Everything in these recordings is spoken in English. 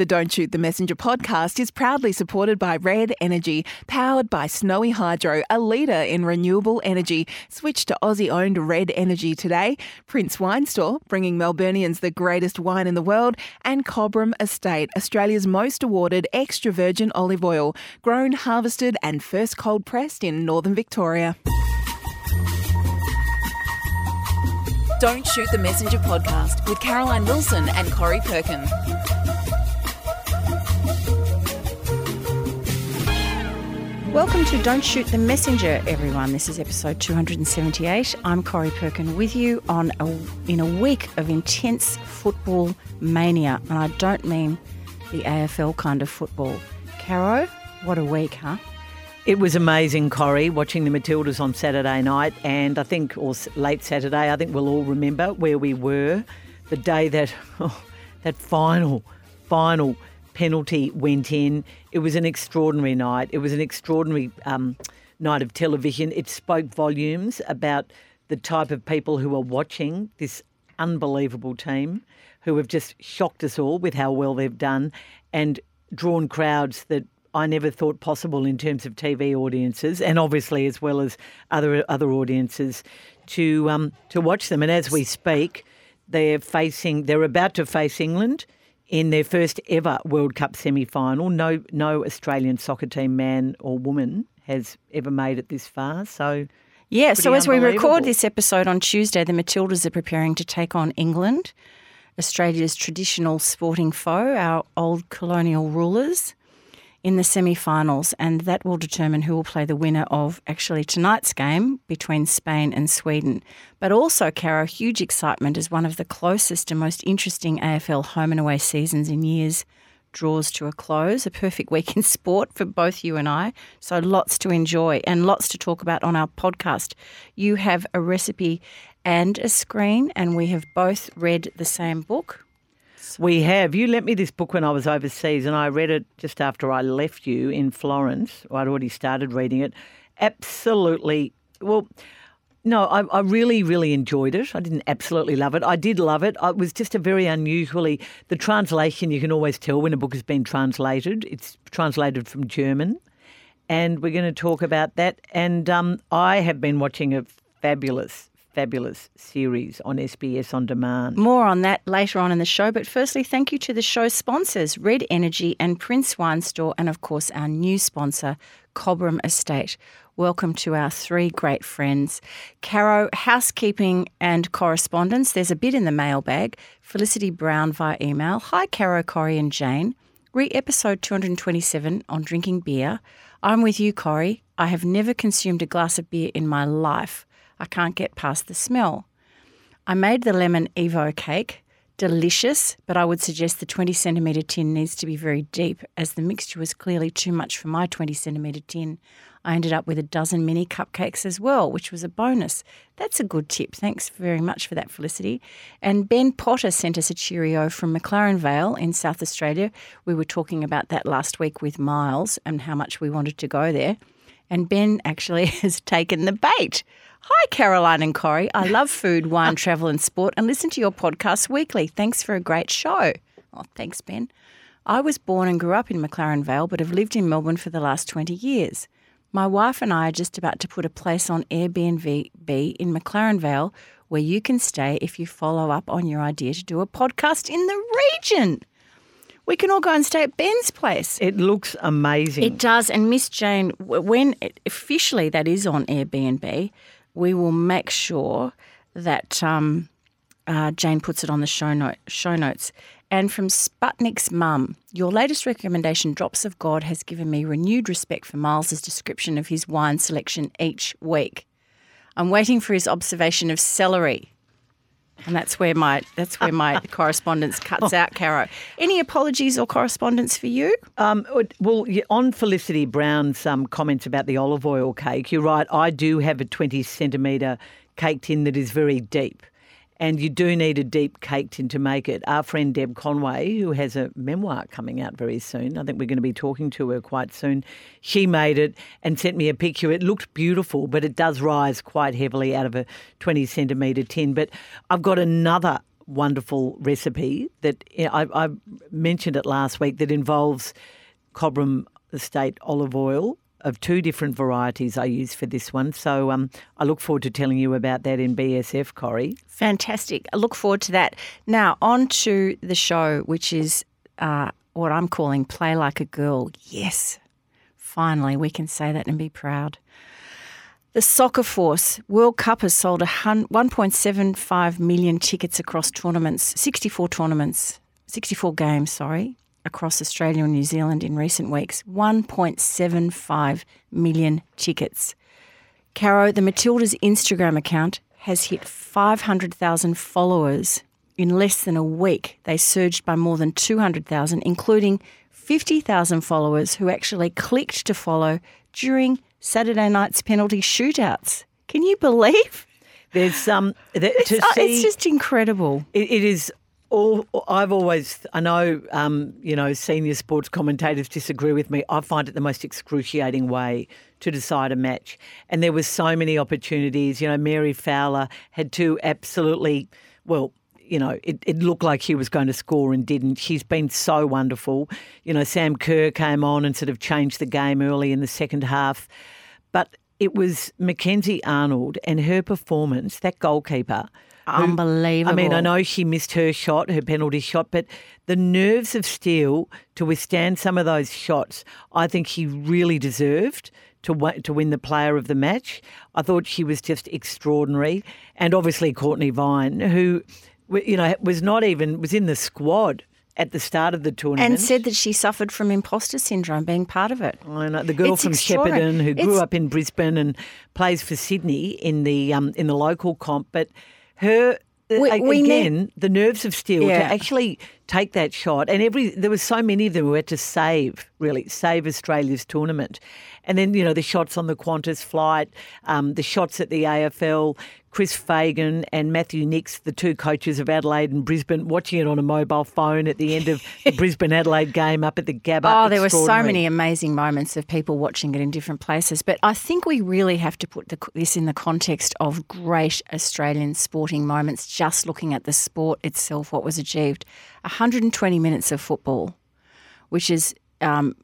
The Don't Shoot the Messenger podcast is proudly supported by Red Energy, powered by Snowy Hydro, a leader in renewable energy. Switch to Aussie owned Red Energy today. Prince Wine Store, bringing Melburnians the greatest wine in the world. And Cobram Estate, Australia's most awarded extra virgin olive oil, grown, harvested, and first cold pressed in northern Victoria. Don't Shoot the Messenger podcast with Caroline Wilson and Corrie Perkin. Welcome to Don't Shoot the Messenger, everyone. This is episode 278. I'm Corrie Perkin with you on a, in a week of intense football mania, and I don't mean the AFL kind of football. Caro, what a week, huh? It was amazing, Corrie, watching the Matildas on Saturday night, and I think, or late Saturday, I think we'll all remember where we were the day that oh, that final, final penalty went in. It was an extraordinary night. It was an extraordinary um, night of television. It spoke volumes about the type of people who are watching this unbelievable team, who have just shocked us all with how well they've done and drawn crowds that I never thought possible in terms of TV audiences, and obviously as well as other other audiences, to um, to watch them. And as we speak, they're facing. They're about to face England in their first ever World Cup semi final. No, no Australian soccer team, man or woman, has ever made it this far. So, yeah. So as we record this episode on Tuesday, the Matildas are preparing to take on England, Australia's traditional sporting foe, our old colonial rulers in the semi finals, and that will determine who will play the winner of actually tonight's game between Spain and Sweden. But also, Caro, huge excitement as one of the closest and most interesting AFL home and away seasons in years draws to a close. A perfect week in sport for both you and I. So, lots to enjoy and lots to talk about on our podcast. You have a recipe and a screen, and we have both read the same book. We have. You lent me this book when I was overseas, and I read it just after I left you in Florence. I'd already started reading it. Absolutely. Well, no, I, I, really, really enjoyed it. I didn't absolutely love it. I did love it. It was just a very unusually. The translation, you can always tell when a book has been translated. It's translated from German. And we're going to talk about that. And um, I have been watching a fabulous fabulous series on SBS On Demand. More on that later on in the show. But firstly, thank you to the show sponsors, Red Energy and Prince Wine Store, and of course, our new sponsor, Cobram Estate. Welcome to our three great friends. Caro, housekeeping and correspondence. There's a bit in the mailbag. Felicity Brown via email. Hi, Caro, Corrie, and Jane. Re episode 227 on drinking beer. I'm with you, Corrie. I have never consumed a glass of beer in my life. I can't get past the smell. I made the lemon Evo cake. Delicious, but I would suggest the 20 centimetre tin needs to be very deep, as the mixture was clearly too much for my 20 centimetre tin. I ended up with a dozen mini cupcakes as well, which was a bonus. That's a good tip. Thanks very much for that, Felicity. And Ben Potter sent us a cheerio from McLaren Vale in South Australia. We were talking about that last week with Myles and how much we wanted to go there. And Ben actually has taken the bait. Hi, Caroline and Corrie. I love food, wine, travel, and sport and listen to your podcast weekly. Thanks for a great show. Oh, thanks, Ben. I was born and grew up in McLaren Vale, but have lived in Melbourne for the last 20 years. My wife and I are just about to put a place on Airbnb in McLaren Vale where you can stay if you follow up on your idea to do a podcast in the region. We can all go and stay at Ben's place. It looks amazing. It does. And Miss Jane, when officially that is on Airbnb, we will make sure that um, uh, Jane puts it on the show, note, show notes. And from Sputnik's mum, your latest recommendation, Drops of God, has given me renewed respect for Myles's description of his wine selection each week. I'm waiting for his observation of celery. And that's where my that's where my correspondence cuts out, Caro. Any apologies or correspondence for you? Um, well, on Felicity Brown's um, comments about the olive oil cake, you're right. I do have a 20 centimetre cake tin that is very deep and you do need a deep cake tin to make it. Our friend Deb Conway, who has a memoir coming out very soon, I think we're going to be talking to her quite soon. She made it and sent me a picture. It looked beautiful, but it does rise quite heavily out of a 20 centimetre tin. But I've got another wonderful recipe that I, I mentioned it last week that involves Cobram Estate olive oil of two different varieties I use for this one. So um, I look forward to telling you about that in BSF, Corrie. Fantastic. I look forward to that. Now, on to the show, which is uh, what I'm calling Play Like a Girl. Yes, finally, we can say that and be proud. The Soccer Force World Cup has sold 1.75 million tickets across tournaments, 64 tournaments, 64 games, sorry, across Australia and New Zealand in recent weeks. 1.75 million tickets. Caro, the Matildas Instagram account has hit 500,000 followers in less than a week. They surged by more than 200,000, including 50,000 followers who actually clicked to follow during Saturday night's penalty shootouts. Can you believe? There's some um, it's, to uh, see, it's just incredible. it, it is all. I've always, I know, um, you know, senior sports commentators disagree with me. I find it the most excruciating way to decide a match, and there was so many opportunities. You know, Mary Fowler had two absolutely well you know, it, it, looked like he was going to score and didn't. She's been so wonderful. You know, Sam Kerr came on and sort of changed the game early in the second half. But it was Mackenzie Arnold and her performance, that goalkeeper. Unbelievable. I mean, I know she missed her shot, her penalty shot, but the nerves of steel to withstand some of those shots, I think she really deserved to wa- to win the player of the match. I thought she was just extraordinary, and obviously Cortnee Vine, who you know was not even was in the squad at the start of the tournament. And said that she suffered from imposter syndrome being part of it. I know the girl It's from. Shepparton who grew up in Brisbane and plays for Sydney in the um, in the local comp, but her. We- a- we need- again, the nerves of steel Yeah. to actually take that shot, and every there was so many of them who had to save, really save Australia's tournament, and then you know the shots on the Qantas flight, um, the shots at the AFL, Chris Fagan and Matthew Nicks, the two coaches of Adelaide and Brisbane, watching it on a mobile phone at the end of the Brisbane Adelaide game up at the Gabba. Oh, there were so many amazing moments of people watching it in different places. But I think we really have to put the, this in the context of great Australian sporting moments, just looking at the sport itself, what was achieved. 120 minutes of football, which is um,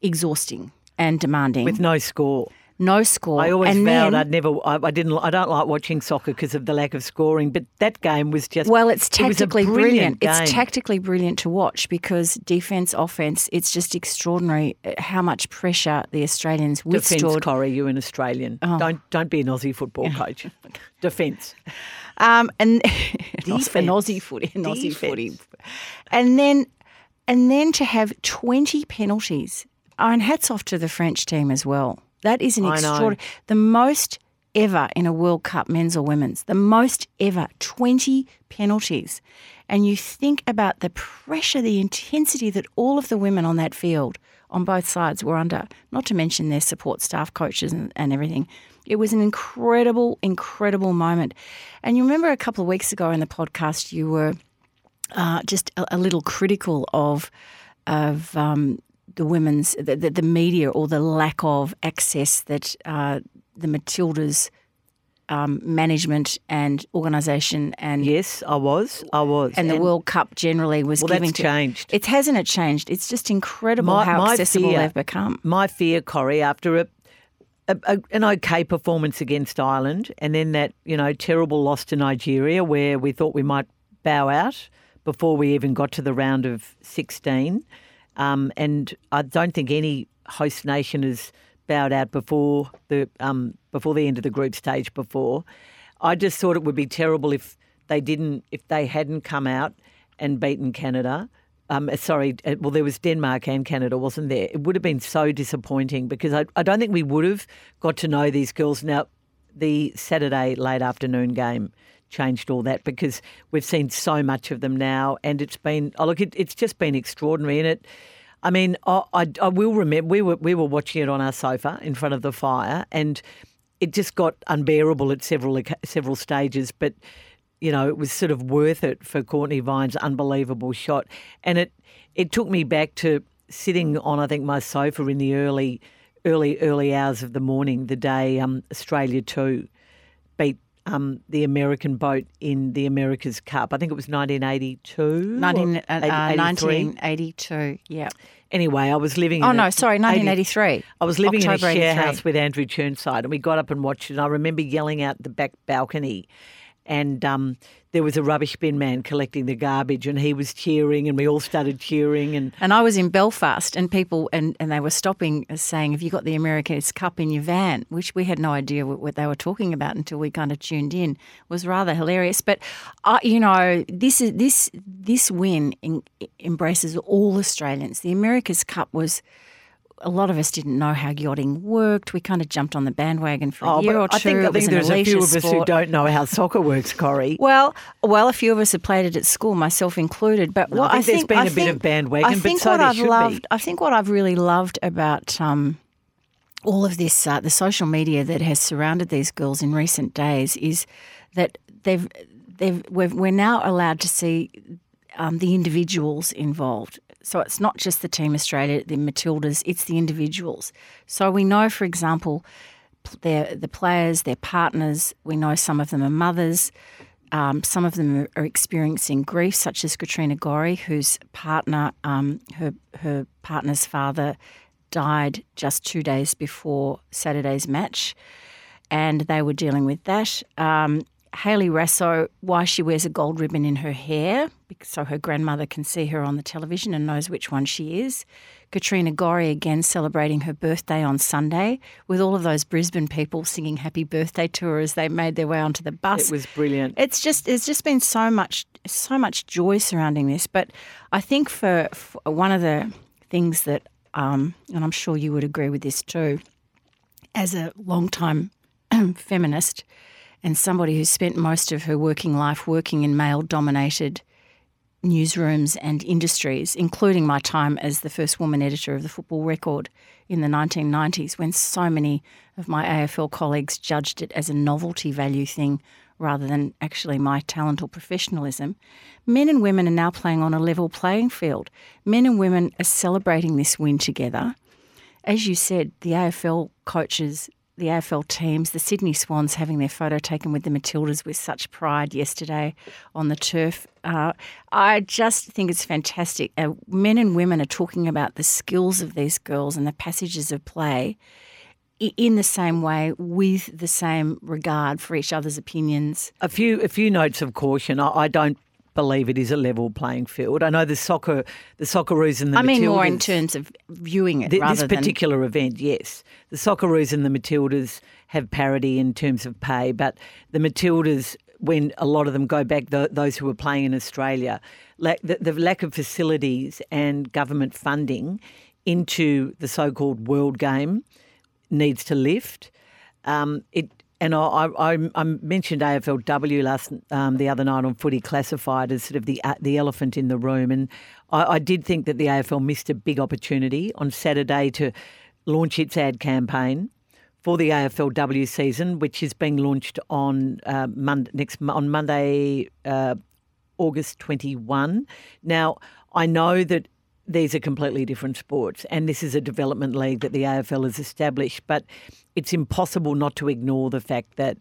exhausting and demanding. with no score. No score. I always and vowed then, I'd never. I, I didn't. I don't like watching soccer because of the lack of scoring. But that game was just. Well, it's it was a tactically brilliant. It's tactically brilliant to watch because defense, offense, it's just extraordinary uh, how much pressure the Australians withstood. Withstood. Corrie, you're an Australian. Oh. Don't don't be an Aussie football coach. Defence. Um, and an Aussie footy, an Aussie footy, and then and then to have twenty penalties. Oh, and hats off to the French team as well. That is an extraordinary, the most ever in a World Cup, men's or women's, the most ever, twenty penalties. And you think about the pressure, the intensity that all of the women on that field on both sides were under, not to mention their support staff, coaches, and, and everything. It was an incredible, incredible moment. And you remember a couple of weeks ago in the podcast, you were uh, just a, a little critical of of um, the women's the, the, the media or the lack of access that uh, the Matildas um, management and organisation and Yes, I was. I was. and the World Cup generally was Well, giving that's to. changed. It hasn't it changed? It's just incredible My- how my accessible fear- they've become. my fear, Corrie, after a, a, a an okay performance against Ireland, and then that you know terrible loss to Nigeria, where we thought we might bow out before we even got to the round of sixteen, um, and I don't think any host nation has bowed out before the um, before the end of the group stage. Before, I just thought it would be terrible if they didn't, if they hadn't come out and beaten Canada. Um, sorry, uh, well, there was Denmark and Canada, wasn't there? It would have been so disappointing because I, I don't think we would have got to know these girls. Now, the Saturday late afternoon game changed all that because we've seen so much of them now, and it's been oh look, it, it's just been extraordinary, and it. I mean, I, I, I will remember we were we were watching it on our sofa in front of the fire, and it just got unbearable at several several stages. But you know, it was sort of worth it for Cortnee Vine's unbelievable shot, and it it took me back to sitting on I think my sofa in the early early early hours of the morning, the day um, Australia two beat um, the American boat in the America's Cup. I think it was 1982. 19, uh, 80 uh, 1982. Yeah. Anyway, I was living. Oh in no, a- sorry, 80 1983. I was living October in a share house with Andrew Churnside, and we got up and watched it. And I remember yelling out the back balcony, and um, there was a rubbish bin man collecting the garbage, and he was cheering, and we all started cheering. And And I was in Belfast, and people and, and they were stopping, uh, saying, "Have you got the America's Cup in your van?" Which we had no idea what, they were talking about until we kind of tuned in. It was rather hilarious. But I, you know, this is this this win in, embraces all Australians. The America's Cup was. A lot of us didn't know how yachting worked. We kind of jumped on the bandwagon for a oh, year or two. I think I think there's a few of us who don't know how soccer works, Corrie. Well, well, a few of us have played it at school, myself included. But No, what I think there's been I a bit of bandwagon, I but think so what I've should be. I think what I've really loved about um, all of this, uh, the social media that has surrounded these girls in recent days, is that they've they've we're now allowed to see um, the individuals involved. So it's not just the Team Australia, the Matildas, it's the individuals. So we know, for example, the players, their partners. We know some of them are mothers. Um, some of them are- experiencing grief, such as Katrina Gorry, whose partner, um, her her partner's father, died just two days before Saturday's match, and they were dealing with that. Um, Hayley Raso, why she wears a gold ribbon in her hair, so her grandmother can see her on the television and knows which one she is. Katrina Gorry again celebrating her birthday on Sunday with all of those Brisbane people singing happy birthday to her as they made their way onto the bus. It was brilliant. It's just there's just been so much so much joy surrounding this. But I think for, for one of the things that, um, and I'm sure you would agree with this too, as a long time feminist and somebody who spent most of her working life working in male dominated newsrooms and industries, including my time as the first woman editor of the Football Record in the 1990s, when so many of my AFL colleagues judged it as a novelty value thing rather than actually my talent or professionalism. Men and women are now playing on a level playing field. Men and women are celebrating this win together. As you said, the AFL coaches, the AFL teams, the Sydney Swans having their photo taken with the Matildas with such pride yesterday on the turf. Uh, I just think it's fantastic. Uh, men and women are talking about the skills of these girls and the passages of play in the same way with the same regard for each other's opinions. A few a few notes of caution. I, I don't believe it is a level playing field. I know the soccer the Socceroos and the I mean, more in terms of viewing it Th- this than particular event, yes. The Socceroos and the Matildas have parity in terms of pay, but the Matildas, when a lot of them go back, th those who were playing in Australia, lack, the, the lack of facilities and government funding into the so-called world game needs to lift. Um, it and I, I, I- mentioned AFLW last um, the other night on Footy Classified as sort of the uh, the elephant in the room, and I, I did think that the AFL missed a big opportunity on Saturday to launch its ad campaign for the AFLW season, which is being launched on uh, Monday, next on Monday, uh, August 21. Now, I know that these are completely different sports, and this is a development league that the AFL has established, but it's impossible not to ignore the fact that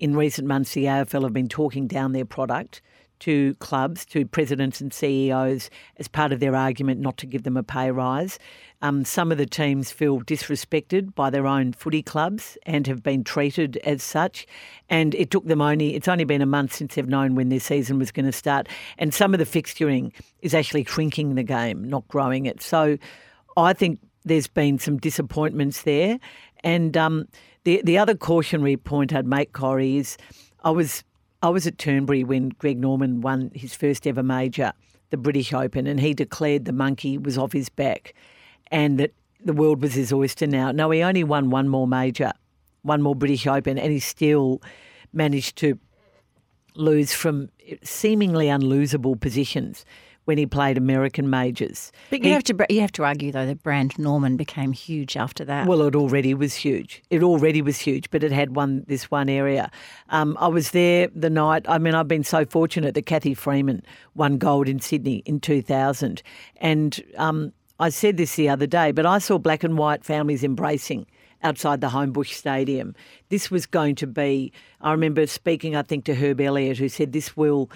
in recent months the AFL have been talking down their product to clubs, to presidents and CEOs as part of their argument not to give them a pay rise. Um, some of the teams feel disrespected by their own footy clubs and have been treated as such. And it took them only, it's only been a month since they've known when their season was going to start. And some of the fixturing is actually shrinking the game, not growing it. So I think there's been some disappointments there. And um, the, the other cautionary point I'd make, Corrie, is I was I was at Turnberry when Greg Norman won his first ever major, the British Open, and he declared the monkey was off his back and that the world was his oyster now. No, he only won one more major, one more British Open, and he still managed to lose from seemingly unlosable positions when he played American majors. But you He- have to you have to argue though that brand Norman became huge after that. Well, it already was huge. It already was huge, but it had one this one area. Um, I was there the night. I mean, I've been so fortunate that Cathy Freeman won gold in Sydney in 2000, and um, I said this the other day, but I saw black and white families embracing outside the Homebush Stadium. This was going to be, I remember speaking, I think, to Herb Elliott, who said this will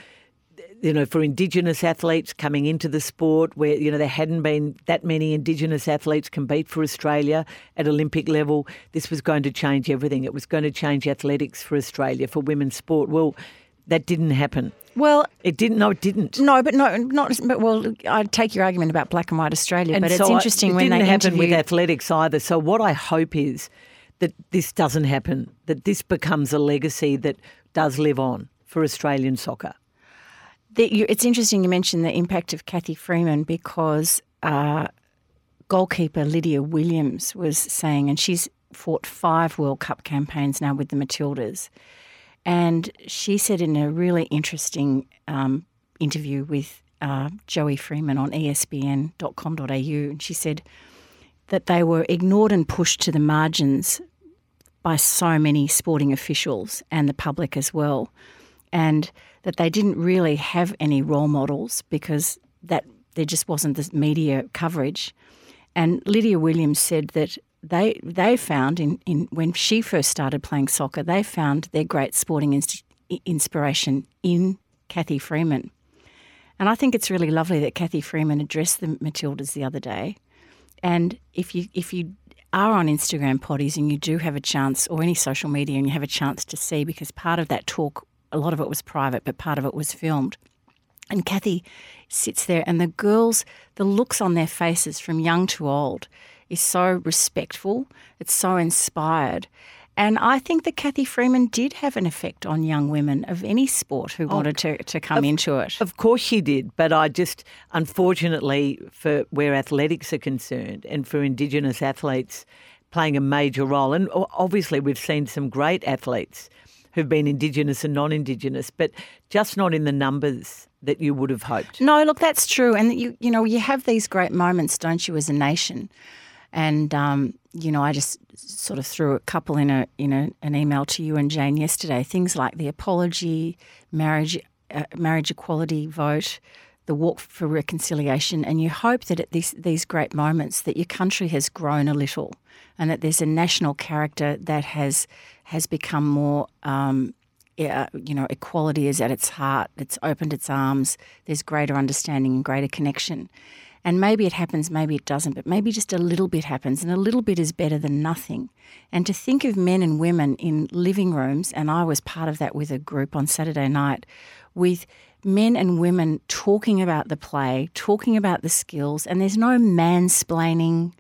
you know, for Indigenous athletes coming into the sport, where you know there hadn't been that many Indigenous athletes compete for Australia at Olympic level, this was going to change everything. It was going to change athletics for Australia for women's sport. Well, that didn't happen. Well, it didn't. No, it didn't. No, but no, not. But well, I take your argument about black and white Australia, and but so it's interesting I, it when didn't they happen with athletics either. So what I hope is that this doesn't happen. That this becomes a legacy that does live on for Australian soccer. The, you, it's interesting you mentioned the impact of Cathy Freeman because uh, goalkeeper Lydia Williams was saying, and she's fought five World Cup campaigns now with the Matildas. And she said in a really interesting um, interview with uh, Joey Freeman on ESPN.com.au, and she said that they were ignored and pushed to the margins by so many sporting officials and the public as well. And that they didn't really have any role models because that there just wasn't the media coverage. And Lydia Williams said that they they found in, in when she first started playing soccer, they found their great sporting inst- inspiration in Cathy Freeman. And I think it's really lovely that Cathy Freeman addressed the Matildas the other day. And if you if you are on Instagram potties and you do have a chance or any social media and you have a chance to see because part of that talk a lot of it was private, but part of it was filmed. And Cathy sits there, and the girls, the looks on their faces from young to old is so respectful, it's so inspired. And I think that Cathy Freeman did have an effect on young women of any sport who oh, wanted to, to come of, into it. Of course she did, but I just, unfortunately, for where athletics are concerned and for Indigenous athletes playing a major role, and obviously we've seen some great athletes who've been Indigenous and non Indigenous, but just not in the numbers that you would have hoped. No, look, that's true. And you, you know, you have these great moments, don't you, as a nation? And um, you know, I just sort of threw a couple in a in a, an email to you and Jane yesterday. Things like the apology, marriage, uh, marriage equality vote, the walk for reconciliation, and you hope that at these these great moments that your country has grown a little, and that there's a national character that has has become more. Um, you know, equality is at its heart. It's opened its arms. There's greater understanding and greater connection. And maybe it happens, maybe it doesn't, but maybe just a little bit happens, and a little bit is better than nothing. And to think of men and women in living rooms, and I was part of that with a group on Saturday night, with men and women talking about the play, talking about the skills, and there's no mansplaining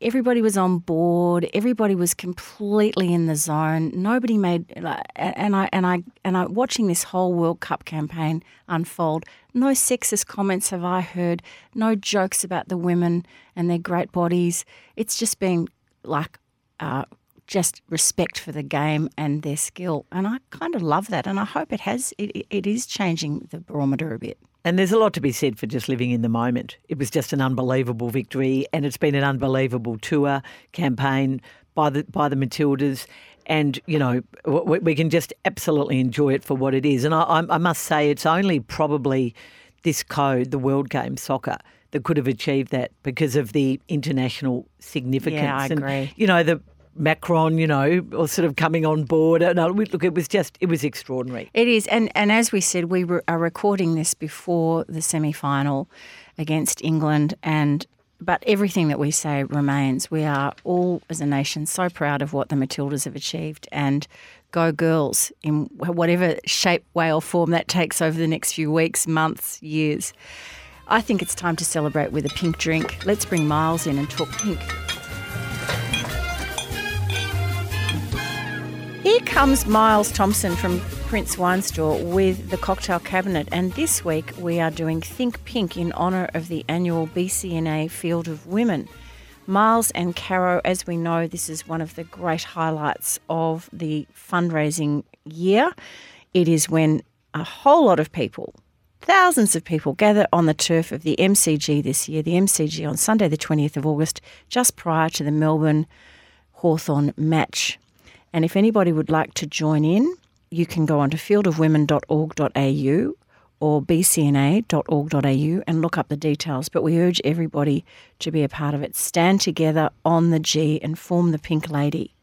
everybody was on board. Everybody was completely in the zone. Nobody made and I and I and I watching this whole World Cup campaign unfold. No sexist comments have I heard. No jokes about the women and their great bodies. It's just been like. Uh, just respect for the game and their skill, and I kind of love that, and I hope it has. It, it is changing the barometer a bit. And there's a lot to be said for just living in the moment. It was just an unbelievable victory, and it's been an unbelievable tour campaign by the by the Matildas. And you know we can just absolutely enjoy it for what it is. And I, I must say, it's only probably this code, the World Game Soccer, that could have achieved that because of the international significance. Yeah, I and, agree. You know the Macron, you know, or sort of coming on board. No, uh, look, it was just, it was extraordinary. It is. And, and as we said, we are recording this before the semi final against England. And but everything that we say remains. We are all, as a nation, so proud of what the Matildas have achieved. And go girls in whatever shape, way, or form that takes over the next few weeks, months, years. I think it's time to celebrate with a pink drink. Let's bring Myles in and talk pink. Here comes Myles Thompson from Prince Wine Store with the cocktail cabinet, and this week we are doing Think Pink in honour of the annual BCNA Field of Women. Myles and Caro, as we know, this is one of the great highlights of the fundraising year. It is when a whole lot of people, thousands of people, gather on the turf of the MCG this year, the MCG on Sunday, the 20th of August, just prior to the Melbourne Hawthorn match. And if anybody would like to join in, you can go on to fieldofwomen.org.au or bcna.org.au and look up the details. But we urge everybody to be a part of it. Stand together on the G and form the Pink Lady.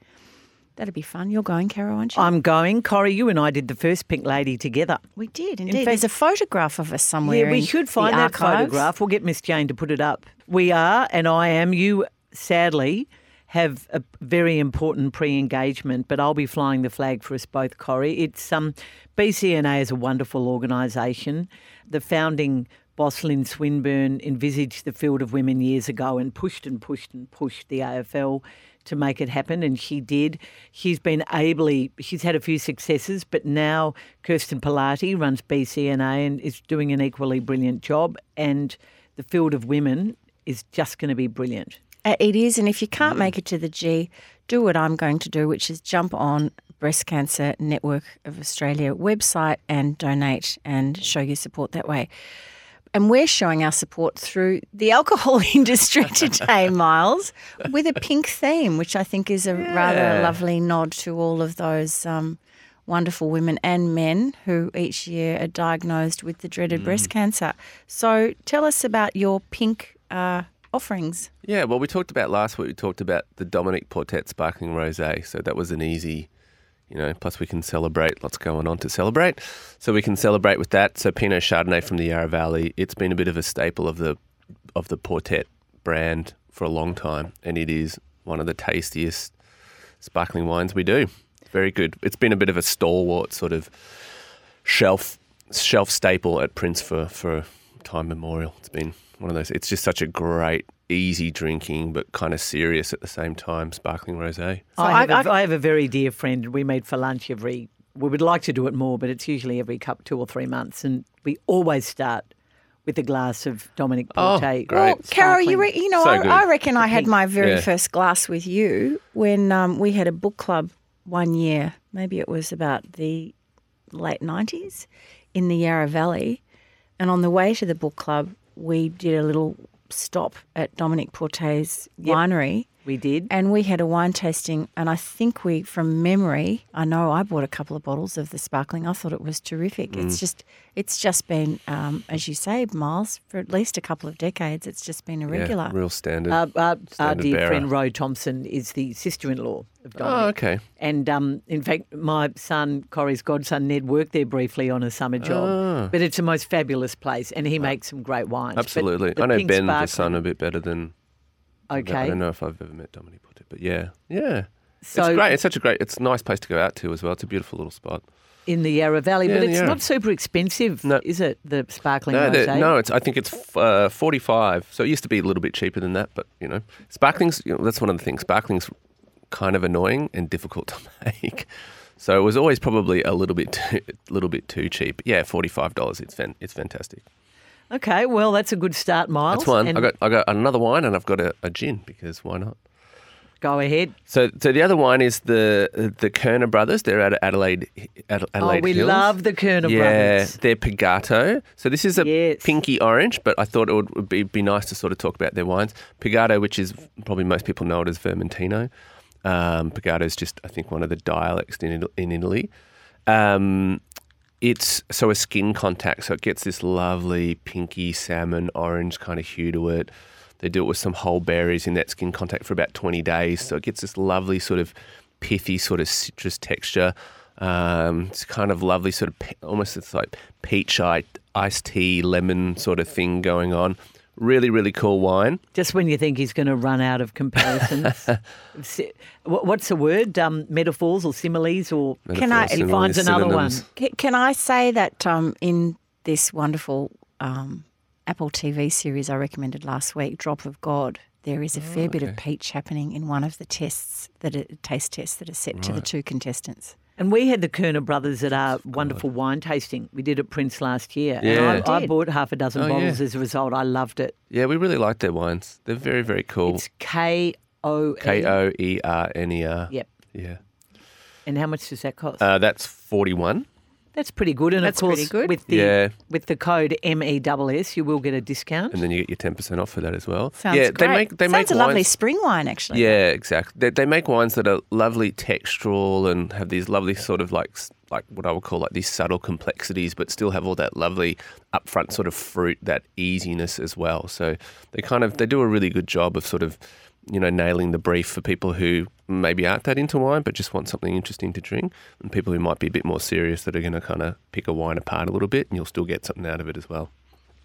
That'd be fun. You're going, Caro, aren't you? I'm going. Corrie, you and I did the first Pink Lady together. we did, indeed. fact- There's a photograph of us somewhere. Yeah, we in should find that archives. photograph. We'll get Miss Jane to put it up. We are, and I am. You sadly have a very important pre-engagement, but I'll be flying the flag for us both, Corrie. It's um, BCNA is a wonderful organisation. The founding boss Lyn Swinburne envisaged the field of women years ago and pushed and pushed and pushed the AFL to make it happen, and she did. She's been ably, she's had a few successes, but now Kirsten Pilatti runs BCNA and is doing an equally brilliant job, and the field of women is just going to be brilliant. Uh, It is, and if you Mm. can't make it to the G, do what I'm going to do, which is jump on Breast Cancer Network of Australia website and donate and show your support that way. And we're showing our support through the alcohol industry today, Myles, with a pink theme, which I think is a rather lovely nod to all of those um, wonderful women and men who each year are diagnosed with the dreaded Mm. breast cancer. So tell us about your pink uh, offerings. Yeah, well, we talked about last week. We talked about the Dominique Portet Sparkling Rosé, so that was an easy, you know. Plus, we can celebrate. Lots going on to celebrate, so we can celebrate with that. So Pinot Chardonnay from the Yarra Valley. It's been a bit of a staple of the of the Portet brand for a long time, and it is one of the tastiest sparkling wines we do. Very good. It's been a bit of a stalwart sort of shelf shelf staple at Prince for for time memorial. It's been one of those. It's just such a great, easy drinking, but kind of serious at the same time. Sparkling rosé. I, have I- a I have a very dear friend. We meet for lunch every. We would like to do it more, but it's usually every cup two or three months, and we always start with a glass of Dominique Oh, Portet. great. Well, Carol, you, re- you know, So I. I reckon I had my very Yeah. first glass with you when um, we had a book club one year. Maybe it was about the late 90s in the Yarra Valley. And on the way to the book club, we did a little stop at Dominique Portet's winery. We did. And we had a wine tasting, and I think we, from memory, I know I bought a couple of bottles of the sparkling. I thought it was terrific. Mm. It's just, it's just been, um, as you say, Myles, for at least a couple of decades. It's just been a regular. Yeah, real standard. Uh, uh, our dear bearer. friend Ro Thompson is the sister-in-law of Dominique. oh, okay. And um, in fact, my son, Corrie's godson, Ned, worked there briefly on a summer job. Oh. But it's a most fabulous place, and he makes some great wines. But Absolutely. I know pink Ben, the son, a bit better than. I don't know if I've ever met Dominic Portet, but yeah, yeah. So it's great. It's such a great. It's a nice place to go out to as well. It's a beautiful little spot. in the Yarra Valley, Yeah, but it's not super expensive, No. is it? The sparkling No, no, it's. I think it's uh, forty-five. So it used to be a little bit cheaper than that, but you know, sparklings. You know, that's one of the things. Sparklings kind of annoying and difficult to make. So it was always probably a little bit, too, little bit too cheap. Yeah, forty-five dollars. It's fan, it's fantastic. Okay, well, that's a good start, Myles. That's one. And I got, I got another wine, and I've got a, a gin because why not? Go ahead. So, so the other wine is the the Koerner brothers. They're out of Adelaide, Adelaide oh, we Hills. love the Koerner yeah, brothers. they're Pigato. So this is a Yes. pinky orange, but I thought it would, would be, be nice to sort of talk about their wines. Pigato, which is probably most people know it as Vermentino. Um, Pigato is just, I think, one of the dialects in, in Italy. Um, it's so a skin contact, so it gets this lovely pinky salmon orange kind of hue to it. They do it with some whole berries in that skin contact for about 20 days, so it gets this lovely sort of pithy sort of citrus texture. Um, it's kind of lovely sort of almost it's like peach iced tea lemon sort of thing going on. Really, really cool wine. Just when you think he's going to run out of comparisons. What's the word? Um, metaphors or similes or Can I- Metaphors, He finds another one. synonyms. Can, can I say that um, in this wonderful um, Apple TV series I recommended last week, Drop of God, there is a fair bit of peach happening in one of the tests that are, taste tests that are set to the two contestants. And we had the Koerner brothers at our wonderful wine tasting. We did at Prince last year. Yeah. And I, I bought half a dozen Oh, bottles yeah. as a result. I loved it. Yeah, we really like their wines. They're very, very cool. It's K O E. K O E R N E R. Yep. Yeah. And how much does that cost? Uh, that's 41. That's pretty good. And That's of course, pretty good. with the Yeah. with the code MESS, you will get a discount. And then you get your 10% off for that as well. Sounds yeah, great. they make they Sounds make a lovely wines. spring wine, actually. Yeah, exactly. They, they make wines that are lovely textural and have these lovely sort of like s- like what I would call like these subtle complexities, but still have all that lovely upfront sort of fruit, that easiness as well. So they kind of they do a really good job of sort of you know nailing the brief for people who maybe aren't that into wine, but just want something interesting to drink, and people who might be a bit more serious that are going to kind of pick a wine apart a little bit, and you'll still get something out of it as well.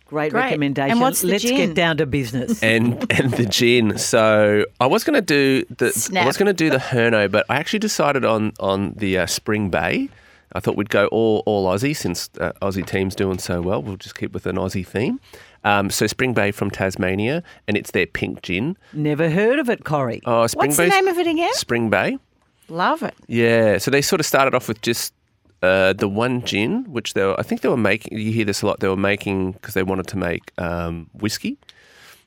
Great, Great. recommendation. And what's the Let's gin? get down to business. and and the gin. So I was going to do the I was going to do the Herno, but I actually decided on on the uh, Spring Bay. I thought we'd go all all Aussie since uh, Aussie team's doing so well. We'll just keep with an Aussie theme. Um, so Spring Bay from Tasmania, and it's their pink gin. Never heard of it, Corrie. Oh, Spring What's the name of it again? Spring Bay. Love it. Yeah, so they sort of started off with just uh, the one gin, which they were, I think they were making. You hear this a lot. They were making because they wanted to make um, whiskey,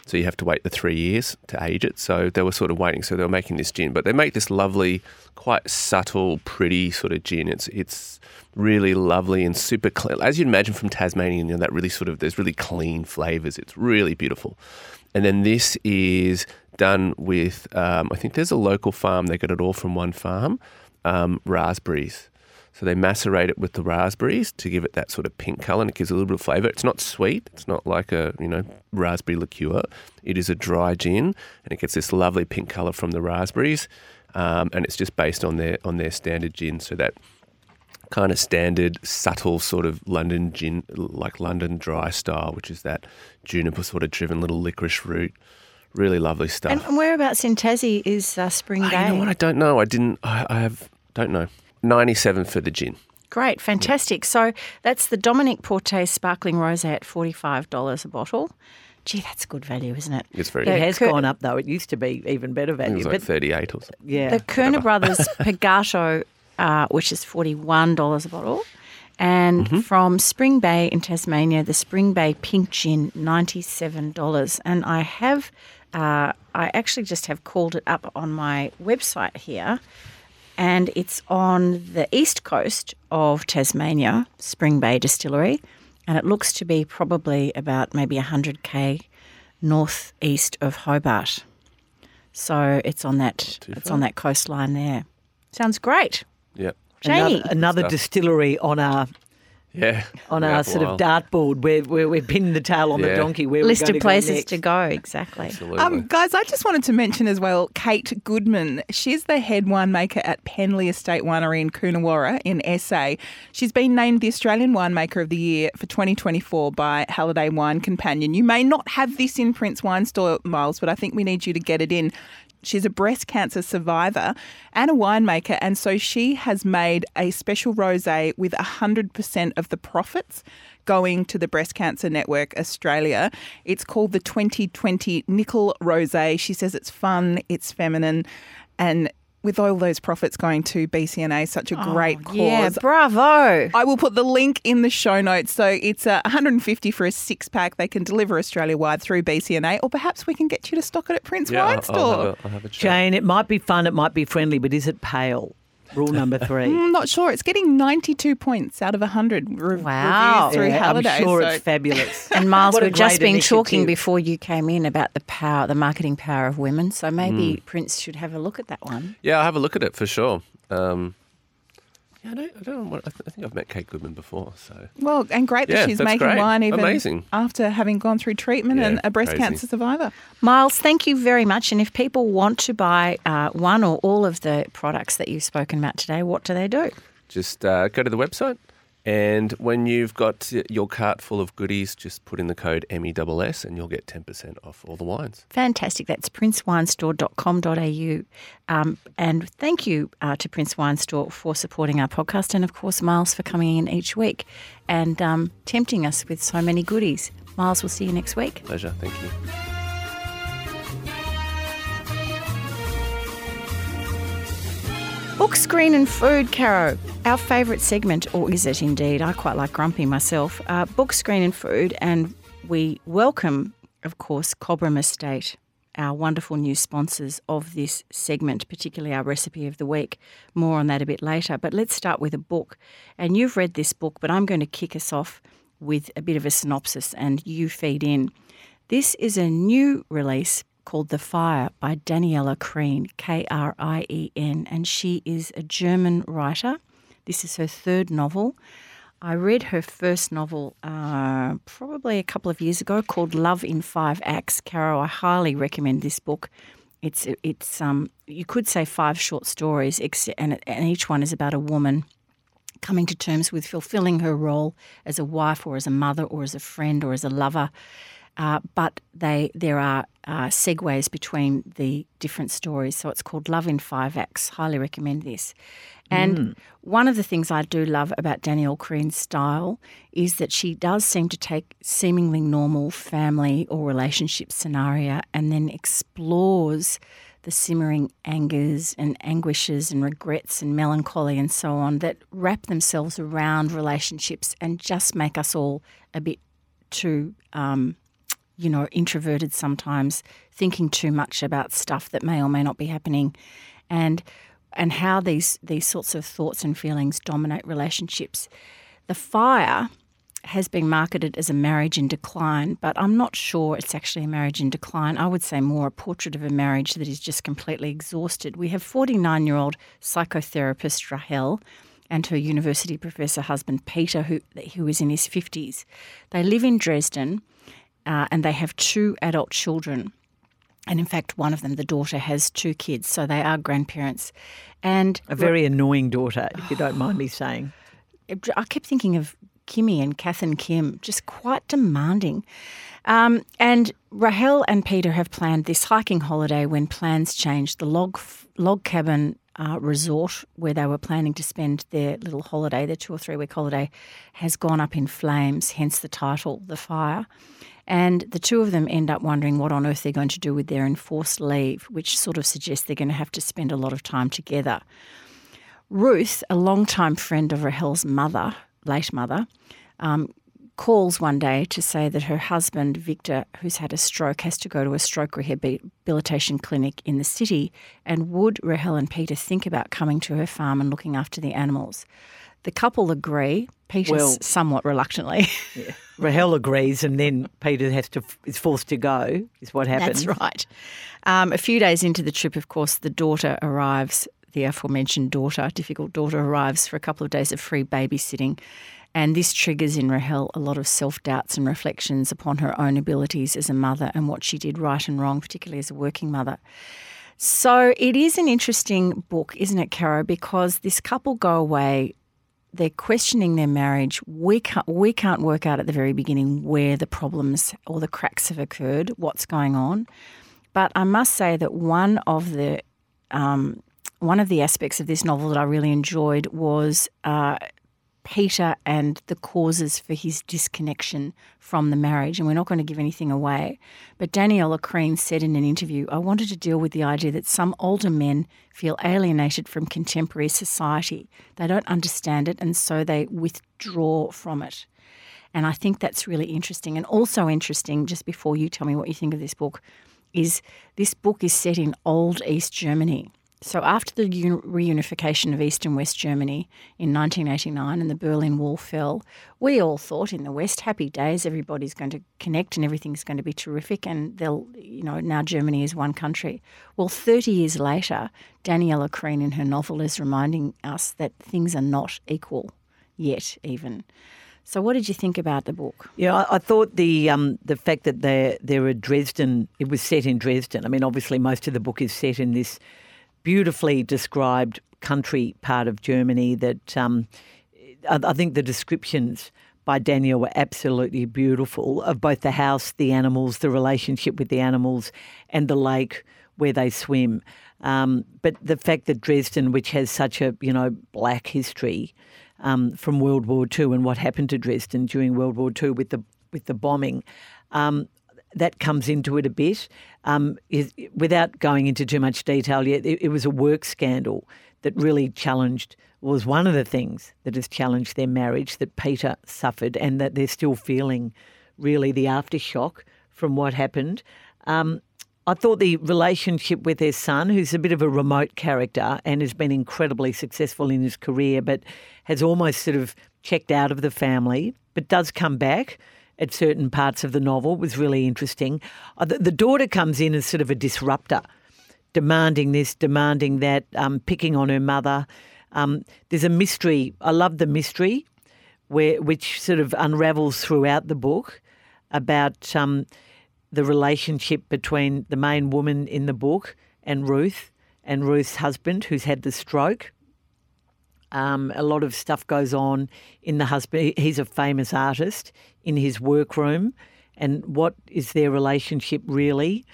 so you have to wait the three years to age it. So they were sort of waiting. So they were making this gin, but they make this lovely, quite subtle, pretty sort of gin. It's it's really lovely and super clean, as you'd imagine from Tasmania. You know that really sort of there's really clean flavors. It's really beautiful. And then this is done with, um, I think there's a local farm. They get it all from one farm, um, raspberries. So they macerate it with the raspberries to give it that sort of pink color and it gives a little bit of flavor. It's not sweet. It's not like a, you know, raspberry liqueur. It is a dry gin and it gets this lovely pink color from the raspberries. Um, and it's just based on their on their standard gin. So that kind of standard, subtle sort of London gin, like London dry style, which is that juniper sort of driven little licorice root. Really lovely stuff. And and whereabouts in Tassie is uh, Spring Oh, Bay? you know what? I don't know. I didn't. I, I have. Don't know. Ninety-seven for the gin. Great, fantastic. So that's the Dominique Portet Sparkling Rosé at $45 a bottle. Gee, that's good value, isn't it? It's very. The It has Cur- gone up though. It used to be even better value. it value. was like but thirty-eight or something. yeah, The Koerner Brothers Pigato, uh, which is $41 a bottle. And Mm-hmm. from Spring Bay in Tasmania, the Spring Bay Pink Gin, $97. And I have, uh, I actually just have called it up on my website here. And it's on the east coast of Tasmania, Spring Bay Distillery. And it looks to be probably about maybe 100k northeast of Hobart. So it's on that it's on that coastline there. Sounds great. Yeah. Janie. another, another distillery on our Yeah. on Yeah, our sort of dartboard where, where we're pinning the tail on the donkey. Where List we're going of places to, go to go, exactly. Absolutely. Um, guys, I just wanted to mention as well Kate Goodman. She's the head winemaker at Penley Estate Winery in Coonawarra in SA. She's been named the Australian Winemaker of the Year for 2024 by Halliday Wine Companion. You may not have this in Prince Wine Store, Myles, but I think we need you to get it in. She's a breast cancer survivor and a winemaker, and so she has made a special rosé with 100% of the profits going to the Breast Cancer Network Australia. It's called the 2020 Nickel Rosé. She says it's fun, it's feminine, and with all those profits going to BCNA, such a great cause. Yeah, bravo. I will put the link in the show notes. So it's uh, 150 for a six pack. They can deliver Australia wide through BCNA, or perhaps we can get you to stock it at Prince yeah, Wine I'll, Store. I'll have a, I'll have a chat. Jane, it might be fun, it might be friendly, but is it pale? Rule number three. I'm not sure. It's getting 92 points out of 100 re- Wow. reviews through Yeah, I'm sure so it's fabulous. And Myles, What we've just great been talking before you came in about the power, the marketing power of women. So maybe Prince should have a look at that one. Yeah, I'll have a look at it for sure. Um, yeah, I don't, I don't know what. I, th- I think I've met Kate Goodman before, so Well, and great that Yeah, she's that's making great. wine even Amazing. after having gone through treatment Yeah, and a breast crazy. cancer survivor. Myles, thank you very much. And if people want to buy uh, one or all of the products that you've spoken about today, what do they do? just uh, go to the website. And when you've got your cart full of goodies, just put in the code MESS and you'll get 10% off all the wines. Fantastic. That's princewinestore.com.au. Um, and thank you uh, to Prince Wine Store for supporting our podcast and, of course, Myles for coming in each week and um, tempting us with so many goodies. Myles, we'll see you next week. Pleasure. Thank you. Book, screen, and food, Caro. Our favourite segment, or is it indeed? I quite like Grumpy myself. Uh, book, screen, and food, and we welcome, of course, Cobram Estate, our wonderful new sponsors of this segment, particularly our recipe of the week. More on that a bit later. But let's start with a book. And you've read this book, but I'm going to kick us off with a bit of a synopsis, and you feed in. This is a new release called The Fire by Daniela Krien, K R I E N, and she is a German writer This is her third novel. I read her first novel uh, probably a couple of years ago called Love in Five Acts. Caro, I highly recommend this book. It's it's um you could say five short stories, and and each one is about a woman coming to terms with fulfilling her role as a wife or as a mother or as a friend or as a lover. Uh, but they there are uh, segues between the different stories. So it's called Love in Five Acts. Highly recommend this. And mm. one of the things I do love about Daniela Krien's style is that she does seem to take seemingly normal family or relationship scenario and then explores the simmering angers and anguishes and regrets and melancholy and so on that wrap themselves around relationships and just make us all a bit too, um, you know, introverted sometimes, thinking too much about stuff that may or may not be happening. And and how these these sorts of thoughts and feelings dominate relationships. The fire has been marketed as a marriage in decline, but I'm not sure it's actually a marriage in decline. I would say more a portrait of a marriage that is just completely exhausted. We have 49 year old psychotherapist Rahel and her university professor husband Peter, who, who is in his 50s. They live in Dresden uh, and they have two adult children. And in fact, one of them, the daughter, has two kids, so they are grandparents. And a very annoying daughter, if you don't mind me saying. I kept thinking of Kimmy and Kath and Kim, just quite demanding. Um, and Rahel and Peter have planned this hiking holiday when plans changed. The log log cabin uh, resort where they were planning to spend their little holiday, their two or three week holiday, has gone up in flames. Hence the title, "The Fire." And the two of them end up wondering what on earth they're going to do with their enforced leave, which sort of suggests they're going to have to spend a lot of time together. Ruth, a long-time friend of Rahel's mother, late mother, um, calls one day to say that her husband, Victor, who's had a stroke, has to go to a stroke rehabilitation clinic in the city. And would Rahel and Peter think about coming to her farm and looking after the animals? The couple agree. Peter well, somewhat reluctantly. Yeah. Rahel agrees, and then Peter has to is forced to go. Is what happens. That's right. Um, a few days into the trip, of course, the daughter arrives. The aforementioned daughter, difficult daughter, arrives for a couple of days of free babysitting. And this triggers in Rahel a lot of self doubts and reflections upon her own abilities as a mother and what she did right and wrong, particularly as a working mother. So it is an interesting book, isn't it, Caro? Because this couple go away they're questioning their marriage. We can't we can't work out at the very beginning where the problems or the cracks have occurred, what's going on. But I must say that one of the um, one of the aspects of this novel that I really enjoyed was uh, Peter and the causes for his disconnection from the marriage. And we're not going to give anything away. But Daniela Krien said in an interview, I wanted to deal with the idea that some older men feel alienated from contemporary society. They don't understand it, and so they withdraw from it. And I think that's really interesting. And also interesting, just before you tell me what you think of this book, is this book is set in old East Germany. So, after the reunification of East and West Germany in 1989 and the Berlin Wall fell, we all thought in the West, happy days, everybody's going to connect and everything's going to be terrific, and they'll, you know, now Germany is one country. Well, 30 years later, Daniela Krien in her novel is reminding us that things are not equal yet, even. So, what did you think about the book? Yeah, I, I thought the um, the fact that they're they're a Dresden, it was set in Dresden. I mean, obviously, most of the book is set in this beautifully described country part of Germany that um, I, I think the descriptions by Daniel were absolutely beautiful of both the house, the animals, the relationship with the animals, and the lake where they swim. Um, but the fact that Dresden, which has such a you know black history um, from World War II and what happened to Dresden during World War II with the with the bombing, um, that comes into it a bit. Um, is, without going into too much detail yet, it, it, was a work scandal that really challenged, was one of the things that has challenged their marriage that Peter suffered and that they're still feeling really the aftershock from what happened. Um, I thought the relationship with their son, who's a bit of a remote character and has been incredibly successful in his career, but has almost sort of checked out of the family, but does come back at certain parts of the novel was really interesting. Uh, the, the, daughter comes in as sort of a disruptor, demanding this, demanding that, um, picking on her mother. Um, there's a mystery. I love the mystery, where which sort of unravels throughout the book about um, the relationship between the main woman in the book and Ruth and Ruth's husband, who's had the stroke. Um, a lot of stuff goes on in the husband. He's a famous artist in his workroom, and what is their relationship really?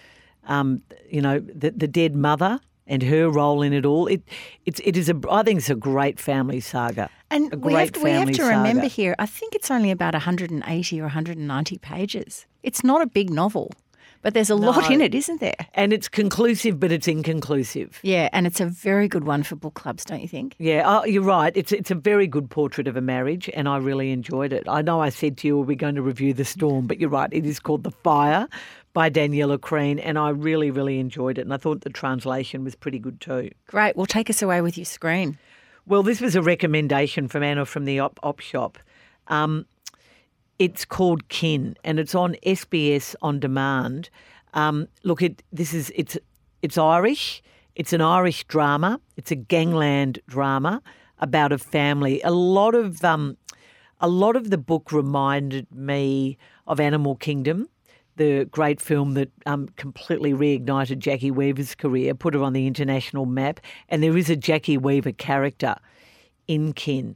Um, you know, the, the dead mother and her role in it all. It it's it is a I think it's a great family saga. And a we great have, to, we have to remember saga. here, I think it's only about 180 or 190 pages. It's not a big novel, but there's a lot in it, isn't there? And it's conclusive, but it's inconclusive. Yeah, and it's a very good one for book clubs, don't you think? Yeah, oh, you're right. It's it's a very good portrait of a marriage, and I really enjoyed it. I know I said to you we're going to review The Storm, but you're right. It is called The Fire by Daniela Krien, and I really, really enjoyed it. And I thought the translation was pretty good too. Great. Well, take us away with your screen. Well, this was a recommendation from Anna from the Op, op Shop. Um, it's called Kin, and it's on SBS on demand. Um, look, it this is it's it's Irish. It's an Irish drama. It's a gangland drama about a family. A lot of um, a lot of the book reminded me of Animal Kingdom, the great film that um, completely reignited Jacki Weaver's career, put her on the international map. And there is a Jacki Weaver character in Kin.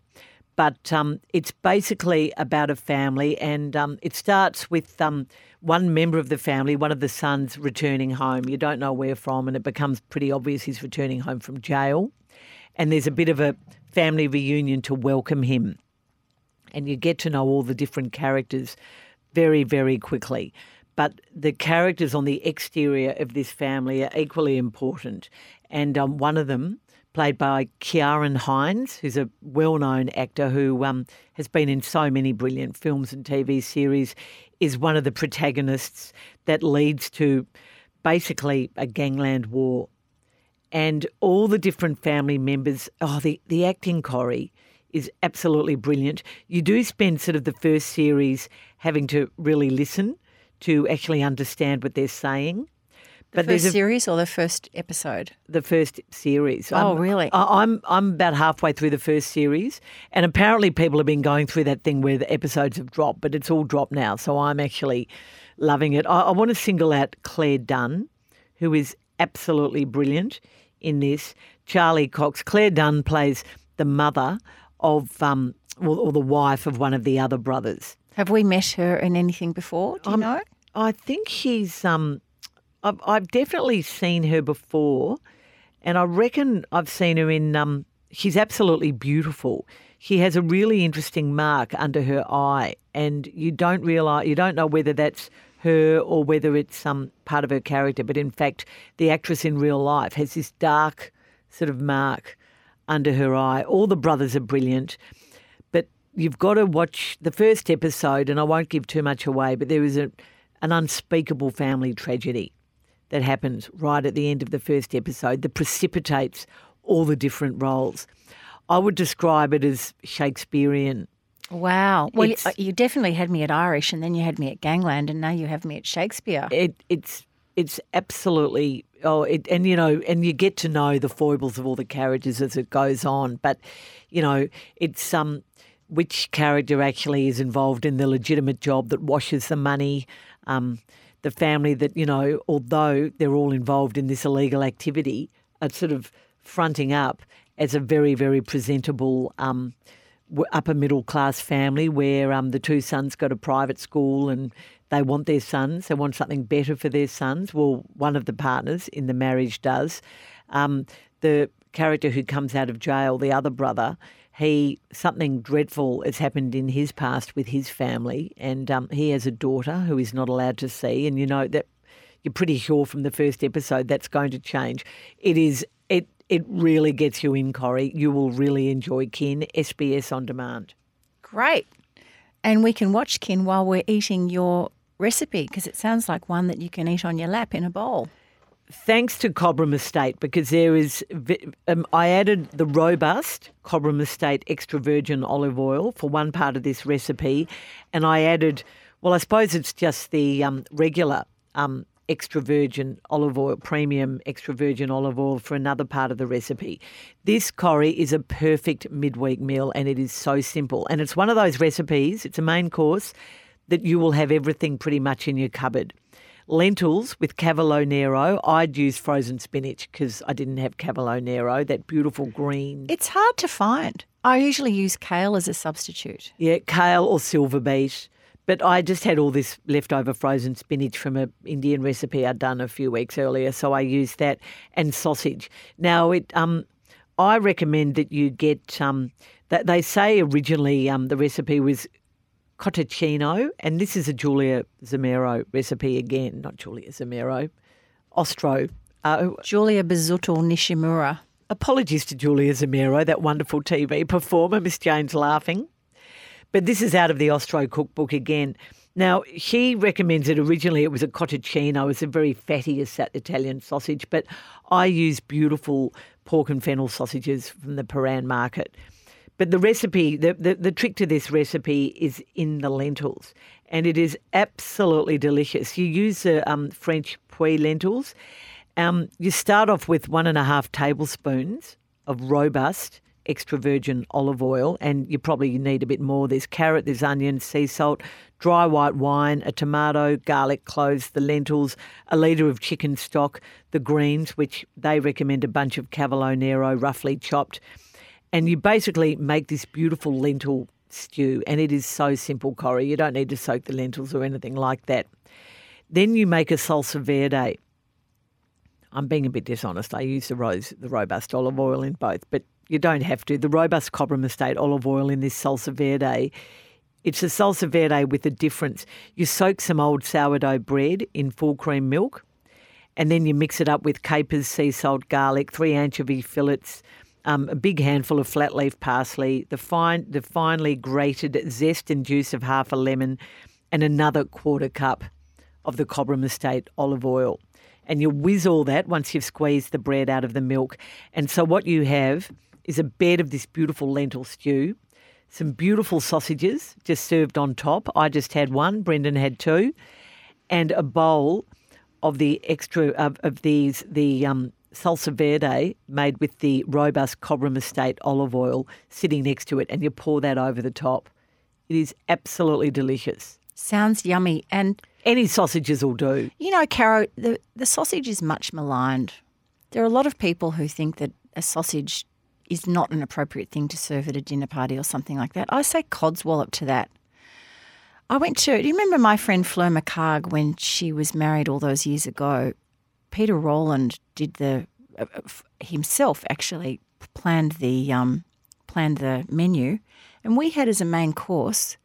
But um, it's basically about a family, and um, it starts with um, one member of the family, one of the sons, returning home. You don't know where from, and it becomes pretty obvious he's returning home from jail. And there's a bit of a family reunion to welcome him and you get to know all the different characters very, very quickly. But the characters on the exterior of this family are equally important. And um, one of them, played by Ciarán Hinds, who's a well known actor who um, has been in so many brilliant films and TV series, is one of the protagonists that leads to basically a gangland war and all the different family members. Oh, the, the acting, Corrie, is absolutely brilliant. You do spend sort of the first series having to really listen to actually understand what they're saying. The there's first a- series or the first episode? the first series. Oh, I'm- really? I- I'm I'm about halfway through the first series, and apparently people have been going through that thing where the episodes have dropped, but it's all dropped now. So I'm actually loving it. I, I want to single out Clare Dunne, who is absolutely brilliant in this. Charlie Cox. Clare Dunne plays the mother of um, or, or the wife of one of the other brothers. Have we met her in anything before? Do you Um, know? I think she's. Um, I've, I've definitely seen her before, and I reckon I've seen her in. Um, she's absolutely beautiful. She has a really interesting mark under her eye, and you don't realize you don't know whether that's her or whether it's some part of her character. But in fact, the actress in real life has this dark sort of mark under her eye. All the brothers are brilliant but you've got to watch the first episode, and I won't give too much away, but there is a, an unspeakable family tragedy that happens right at the end of the first episode that precipitates all the different roles. I would describe it as Shakespearean. Wow. Well, you, uh, you definitely had me at Irish, and then you had me at Gangland, and now you have me at Shakespeare. It, it's it's absolutely oh it, and you know and you get to know the foibles of all the characters as it goes on but you know it's um which character actually is involved in the legitimate job that washes the money um the family that you know although they're all involved in this illegal activity are sort of fronting up as a very very presentable um upper middle class family where um, the two sons go to private school and they want their sons, they want something better for their sons. Well, one of the partners in the marriage does. Um, the character who comes out of jail, the other brother, he something dreadful has happened in his past with his family, and um, he has a daughter who is not allowed to see. And you know that you're pretty sure from the first episode that's going to change. It is it it really gets you in, Corrie. You will really enjoy Kin SBS on demand. Great. And we can watch Kin while we're eating your recipe because it sounds like one that you can eat on your lap in a bowl. Thanks to Cobram Estate, because there is, um, I added the robust Cobram Estate extra virgin olive oil for one part of this recipe, and I added, well, I suppose it's just the um, regular um, extra virgin olive oil, premium extra virgin olive oil for another part of the recipe. This curry is a perfect midweek meal and it is so simple. And it's one of those recipes, it's a main course, that you will have everything pretty much in your cupboard. Lentils with cavolo nero. I'd use frozen spinach because I didn't have cavolo nero, that beautiful green. It's hard to find. I usually use kale as a substitute. Yeah, kale or silver beet. But I just had all this leftover frozen spinach from an Indian recipe I'd done a few weeks earlier, so I used that and sausage. Now it, um, I recommend that you get um, that they say originally um, the recipe was cotechino, and this is a Julia Zemiro recipe again, not Julia Zemiro, Ostro. Uh, Julia Busuttil Nishimura. apologies to Julia Zemiro, that wonderful TV performer, Miss Jane's laughing. But this is out of the Ostro cookbook again. Now, she recommends it originally it was a cotechino, it's a very fatty Italian sausage, but I use beautiful pork and fennel sausages from the Prahran market. But the recipe, the, the, the trick to this recipe is in the lentils, and it is absolutely delicious. You use the um, French puy lentils. Um, you start off with one and a half tablespoons of robust extra virgin olive oil, and you probably need a bit more. There's carrot, there's onion, sea salt, dry white wine, a tomato, garlic cloves, the lentils, a litre of chicken stock, the greens, which they recommend a bunch of cavolo nero roughly chopped. And you basically make this beautiful lentil stew, and it is so simple, Corrie. You don't need to soak the lentils or anything like that. Then you make a salsa verde. I'm being a bit dishonest. I use the rose, the robust olive oil in both, but you don't have to. The robust Cobram Estate olive oil in this salsa verde, it's a salsa verde with a difference. You soak some old sourdough bread in full cream milk, and then you mix it up with capers, sea salt, garlic, three anchovy fillets, um, a big handful of flat leaf parsley, the fine, the finely grated zest and juice of half a lemon, and another quarter cup of the Cobram Estate olive oil. And you whiz all that once you've squeezed the bread out of the milk. And so what you have is a bed of this beautiful lentil stew, some beautiful sausages just served on top. I just had one, Brendan had two, and a bowl of the extra of, of these the um, salsa verde made with the robust Cobram Estate olive oil sitting next to it, and you pour that over the top. It is absolutely delicious. Sounds yummy. And, Any sausages will do. you know, Caro, the, the sausage is much maligned. There are a lot of people who think that a sausage is not an appropriate thing to serve at a dinner party or something like that. I say codswallop to that. I went to, do you remember my friend Fleur McCarg when she was married all those years ago? Peter Rowland did the, uh, uh, himself actually planned the, um, planned the menu. And we had as a main course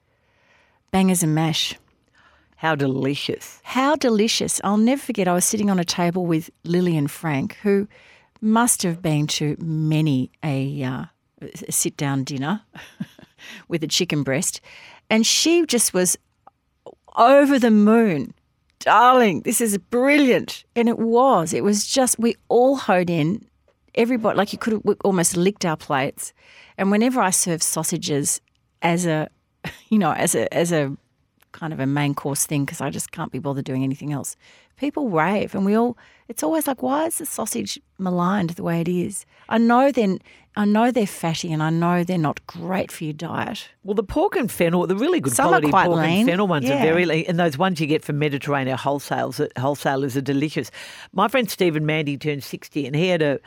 bangers and mash. How delicious. How delicious. I'll never forget, I was sitting on a table with Lillian Frank, who must have been to many a, uh, a sit down dinner with a chicken breast. And she just was over the moon. Darling, this is brilliant. And it was. It was just, we all hoed in. Everybody, like you could have almost licked our plates. And whenever I serve sausages as a, you know, as a, as a kind of a main course thing because I just can't be bothered doing anything else. People rave, and we all. It's always like, why is the sausage maligned the way it is? I know then. I know they're fatty, and I know they're not great for your diet. Well, the pork and fennel, the really good Some quality pork lean, and fennel ones yeah. are very lean, and those ones you get from Mediterranean wholesales, wholesalers are delicious. My friend Stephen Mandy turned 60 and he had a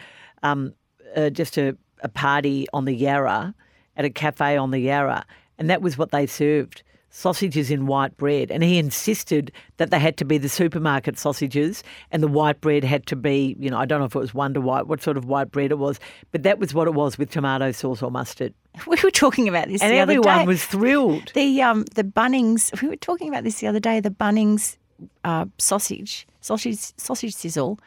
um, uh, just a, a party on the Yarra at a cafe on the Yarra, and that was what they served sausages in white bread. And he insisted that they had to be the supermarket sausages and the white bread had to be, you know, I don't know if it was Wonder White, what sort of white bread it was, but that was what it was with tomato sauce or mustard. We were talking about this And the other everyone was thrilled. the um the Bunnings. We were talking about this the other day. The Bunnings uh, sausage, sausage, sausage sizzle,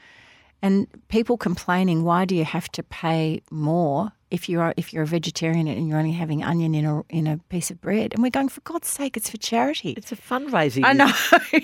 and people complaining. Why do you have to pay more if you're if you're a vegetarian and you're only having onion in a in a piece of bread? And we're going for God's sake, it's for charity. It's a fundraising. I know.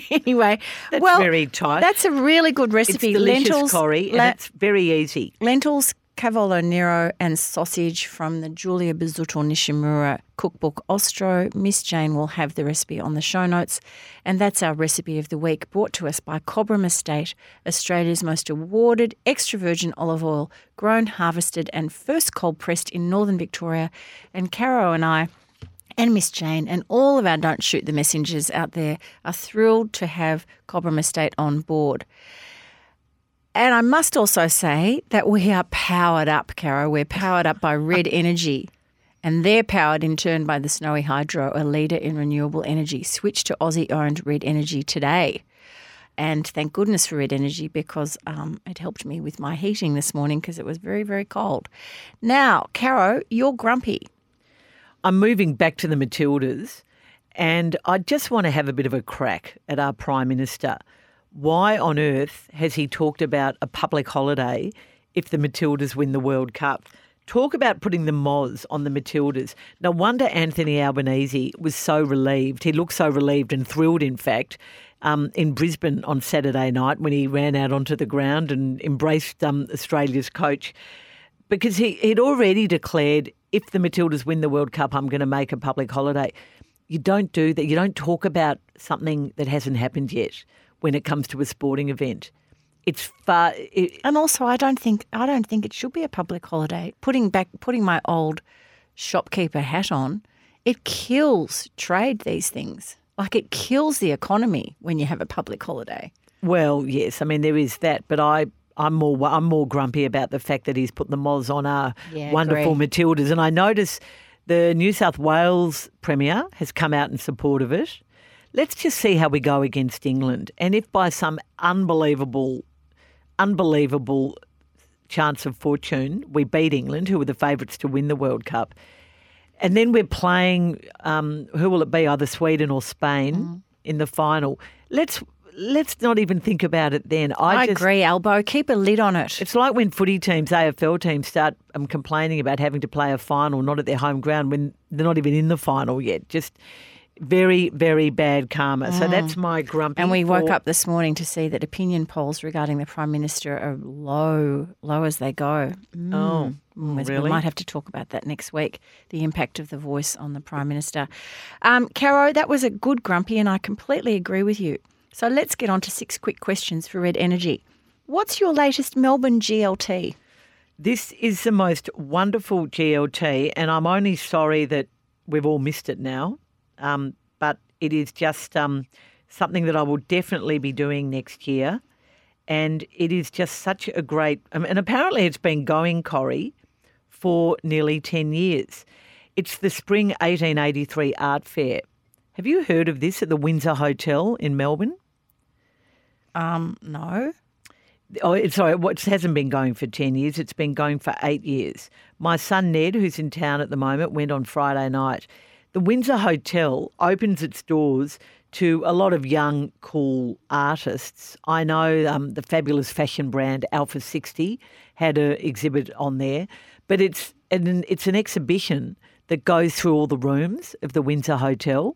anyway, That's well, very tight. That's a really good It's recipe. delicious, lentils, Corrie, and le- it's very easy. lentils, Cavolo Nero and sausage from the Julia Busuttil Nishimura cookbook Ostro. Miss Jane will have the recipe on the show notes. And that's our recipe of the week, brought to us by Cobram Estate, Australia's most awarded extra virgin olive oil, grown, harvested, and first cold pressed in northern Victoria. And Caro and I and Miss Jane and all of our Don't Shoot the Messengers out there are thrilled to have Cobram Estate on board. And I must also say that we are powered up, Caro. We're powered up by Red Energy. And they're powered in turn by the Snowy Hydro, a leader in renewable energy. Switch to Aussie owned Red Energy today. And thank goodness for Red Energy because um, it helped me with my heating this morning because it was very, very cold. Now, Caro, you're grumpy. I'm moving back to the Matildas, and I just want to have a bit of a crack at our Prime Minister. Why on earth has he talked about a public holiday if the Matildas win the World Cup? Talk about putting the moz on the Matildas. No wonder Anthony Albanese was so relieved. He looked so relieved and thrilled, in fact, um, in Brisbane on Saturday night when he ran out onto the ground and embraced um, Australia's coach because he, he'd already declared if the Matildas win the World Cup, I'm going to make a public holiday. You don't do that. You don't talk about something that hasn't happened yet when it comes to a sporting event. It's far. It, And also, I don't think I don't think it should be a public holiday. Putting back, putting my old shopkeeper hat on, it kills trade. These things, like it kills the economy when you have a public holiday. well, yes. I mean, there is that, but I. I'm more I'm more grumpy about the fact that he's put the moz on our Yeah, wonderful agree. Matildas, and I notice the New South Wales Premier has come out in support of it. Let's just see how we go against England, and if by some unbelievable, unbelievable chance of fortune we beat England, who were the favourites to win the World Cup, and then we're playing um, who will it be, either Sweden or Spain Mm. in the final. Let's let's not even think about it then. I, I, just, agree, Albo. Keep a lid on it. It's like when footy teams, AFL teams, start um, complaining about having to play a final not at their home ground when they're not even in the final yet. Just very, very bad karma. So that's my grumpy. Mm. And we woke up this morning to see that opinion polls regarding the Prime Minister are low, low as they go. Mm. Oh, Mm, really? We might have to talk about that next week, the impact of the voice on the Prime Minister. Um, Caro, that was a good grumpy, and I completely agree with you. So let's get on to six quick questions for Red Energy. What's your latest Melbourne GLT? This is the most wonderful GLT, and I'm only sorry that we've all missed it now. Um, but it is just um, something that I will definitely be doing next year. And it is just such a great, um, and apparently it's been going, Corrie, for nearly 10 years. It's the Spring 1883 Art Fair. Have you heard of this at the Windsor Hotel in Melbourne? Um, no. Oh, sorry, it hasn't been going for 10 years. It's been going for eight years. My son Ned, who's in town at the moment, went on Friday night. The Windsor Hotel opens its doors to a lot of young, cool artists. I know um, the fabulous fashion brand Alpha 60 had an exhibit on there, but it's an, it's an exhibition that goes through all the rooms of the Windsor Hotel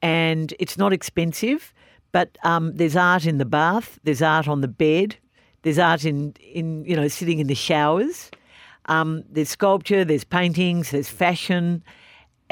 and it's not expensive. But um, there's art in the bath, there's art on the bed, there's art in, in you know sitting in the showers. Um, there's sculpture, there's paintings, there's fashion,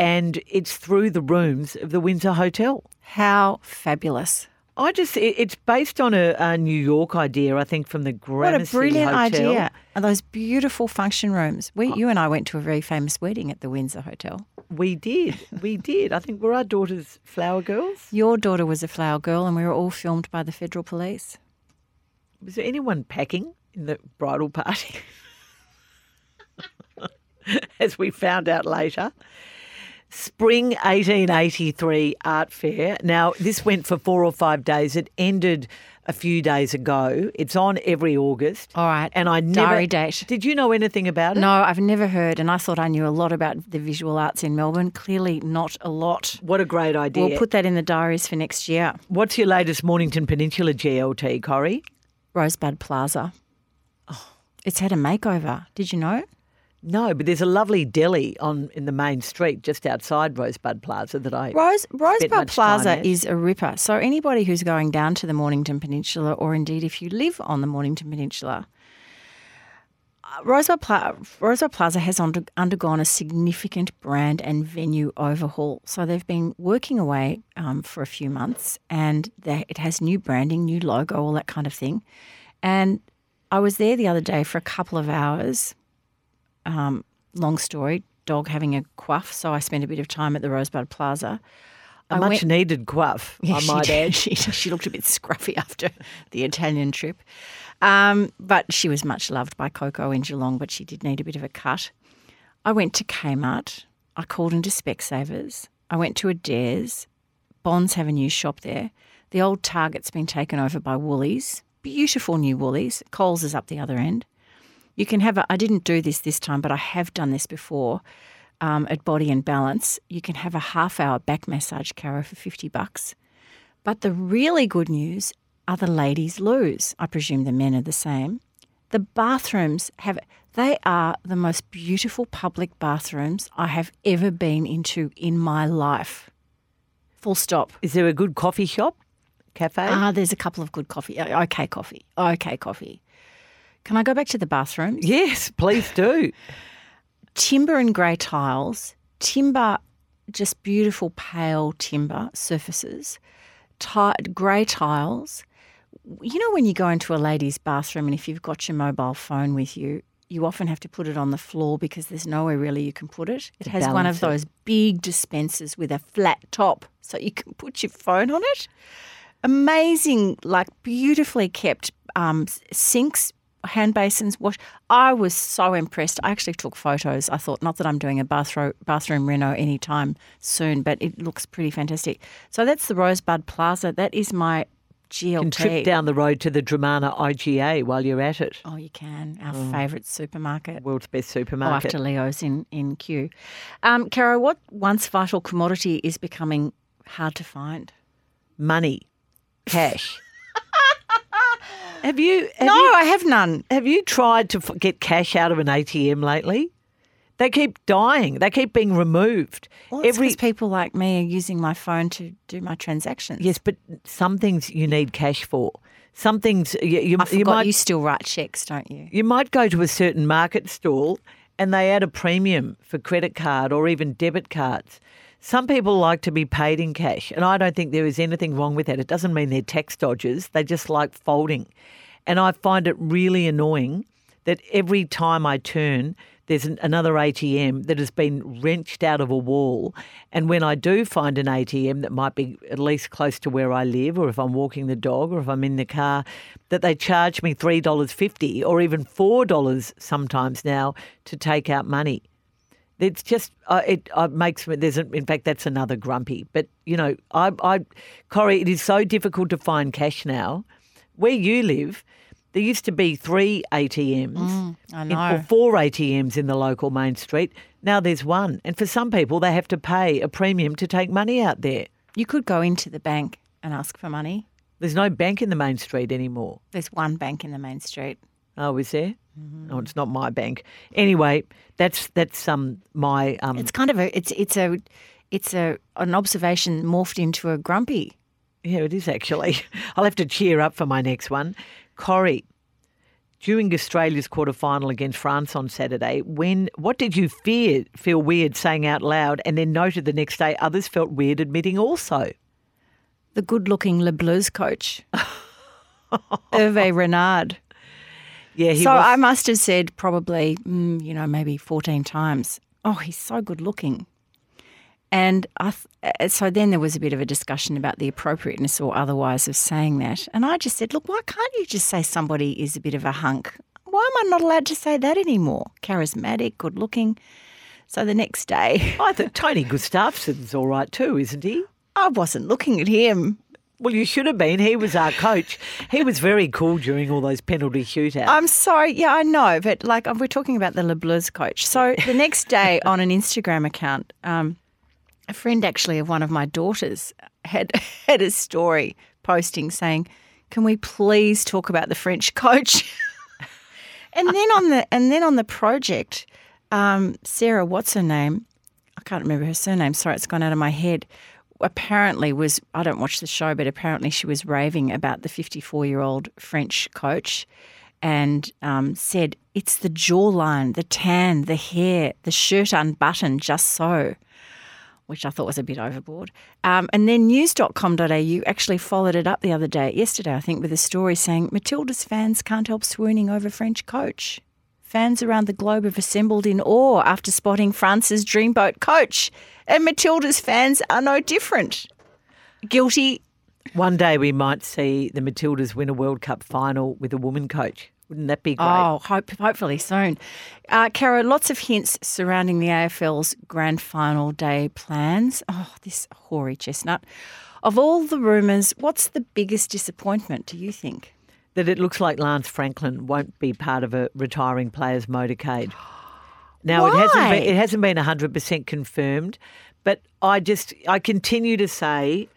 and it's through the rooms of the Windsor Hotel. How fabulous. I just, it's based on a, a New York idea, I think, from the Grand. What a brilliant Hotel. idea. And those beautiful function rooms. We, oh. you and I went to a very famous wedding at the Windsor Hotel. We did, we did. I think we're our daughters flower girls. Your daughter was a flower girl, and we were all filmed by the federal police. Was there anyone packing in the bridal party? As we found out later. Spring 1883 Art Fair. Now, this went for four or five days. It ended a few days ago. It's on every August. All right. And I never. Diary date. Did you know anything about it? No, I've never heard, and I thought I knew a lot about the visual arts in Melbourne. Clearly, not a lot. What a great idea. We'll put that in the diaries for next year. What's your latest Mornington Peninsula GLT, Corrie? Rosebud Plaza. Oh, It's had a makeover. Did you know? No, but there's a lovely deli on in the main street just outside Rosebud Plaza that I. Rose Rosebud Plaza is a ripper. So anybody who's going down to the Mornington Peninsula, or indeed if you live on the Mornington Peninsula, Rosebud, Pla- Rosebud Plaza has under- undergone a significant brand and venue overhaul. So they've been working away um, for a few months, and they, it has new branding, new logo, all that kind of thing. And I was there the other day for a couple of hours. Um, long story, dog having a quaff. So I spent a bit of time at the Rosebud Plaza. A I much went- needed quaff, Yeah, I she might add. She, she looked a bit scruffy after the Italian trip. Um, but she was much loved by Coco in Geelong, but she did need a bit of a cut. I went to Kmart. I called into Specsavers. I went to Adair's. Bonds have a new shop there. The old Target's been taken over by Woolies. Beautiful new Woolies. Coles is up the other end. You can have a, I didn't do this this time, but I have done this before um, at Body and Balance. You can have a half hour back massage, Caro, for 50 bucks. But the really good news are the ladies' loos. I presume the men are the same. The bathrooms have, they are the most beautiful public bathrooms I have ever been into in my life. Full stop. Is there a good coffee shop, cafe? Ah, there's a couple of good coffee. uh, Okay, coffee. Okay, coffee. Can I go back to the bathroom? yes, please do. timber and grey tiles, timber, just beautiful pale timber surfaces, ti- grey tiles. You know, when you go into a lady's bathroom and if you've got your mobile phone with you, you often have to put it on the floor because there's nowhere really you can put it. It has one of it. those big dispensers with a flat top so you can put your phone on it. Amazing, like beautifully kept um, sinks, hand basins, wash. I was so impressed. I actually took photos. I thought, not that I'm doing a bathroom bathroom reno anytime soon, but it looks pretty fantastic. So that's the Rosebud Plaza. That is my GLT. And trip down the road to the Dromana IGA while you're at it. Oh, you can. Our favourite supermarket. World's best Oh, supermarket. after Leo's in in Kew. Um, Caro, what once vital commodity is becoming hard to find? Money, cash. have you? Have no, you, I have none. have you tried to get cash out of an ATM lately? They keep dying. They keep being removed. Well, 'cause people like me are using my phone to do my transactions. Yes, but some things you need cash for. Some things you, you, I forgot you you, might still write checks, don't you? you might go to a certain market stall and they add a premium for credit card or even debit cards. Some people like to be paid in cash, and I don't think there is anything wrong with that. It doesn't mean they're tax dodgers, they just like folding. And I find it really annoying that every time I turn, there's an, another ATM that has been wrenched out of a wall. And when I do find an ATM that might be at least close to where I live, or if I'm walking the dog, or if I'm in the car, that they charge me $3.50 or even $4 sometimes now to take out money. It's just uh, it uh, makes me. There's a, in fact that's another grumpy. But you know, I, I, Corrie, it is so difficult to find cash now. Where you live, there used to be three ATMs Mm, I in- or four ATMs in the local main street. Now there's one, and for some people, they have to pay a premium to take money out there. You could go into the bank and ask for money. There's no bank in the main street anymore. There's one bank in the main street. Oh, is there? Mm-hmm. Oh, it's not my bank. Anyway, that's that's um my um. It's kind of a it's it's a it's a an observation morphed into a grumpy. Yeah, it is actually. I'll have to cheer up for my next one. Corrie, during Australia's quarter final against France on Saturday, when what did you fear feel weird saying out loud and then noted the next day others felt weird admitting also? The good-looking Le Blues coach, Hervé Renard. Yeah, he so was, I must have said probably, mm, you know, maybe 14 times, oh, he's so good looking. And I th- uh, so then there was a bit of a discussion about the appropriateness or otherwise of saying that. And I just said, look, why can't you just say somebody is a bit of a hunk? Why am I not allowed to say that anymore? Charismatic, good looking. So the next day, I thought Tony Gustavsson's all right too, isn't he? I wasn't looking at him. Well, you should have been. He was our coach. He was very cool during all those penalty shootouts. I'm sorry. Yeah, I know, but like we're talking about the Le Blues coach. So the next day on an Instagram account, um, a friend actually of one of my daughters had had a story posting saying, "Can we please talk about the French coach?" and then on the and then on the project, um, Sarah, what's her name? I can't remember her surname. Sorry, it's gone out of my head. Apparently, was I don't watch the show, but apparently she was raving about the 54 year old French coach, and um, said, It's the jawline, the tan, the hair, the shirt unbuttoned just so, which I thought was a bit overboard. Um, and then news.com.au actually followed it up the other day, yesterday, I think, with a story saying Matilda's fans can't help swooning over French coach. Fans around the globe have assembled in awe after spotting France's dreamboat coach. And Matilda's fans are no different. Guilty One day we might see the Matildas win a World Cup final with a woman coach. Wouldn't that be great? Oh, hope, hopefully soon. Uh, Caro, lots of hints surrounding the AFL's grand final day plans. Oh, this hoary chestnut. Of all the rumours, what's the biggest disappointment, do you think? That it looks like Lance Franklin won't be part of a retiring players' motorcade. Now it hasn't been it hasn't been hundred percent confirmed, but I just I continue to say.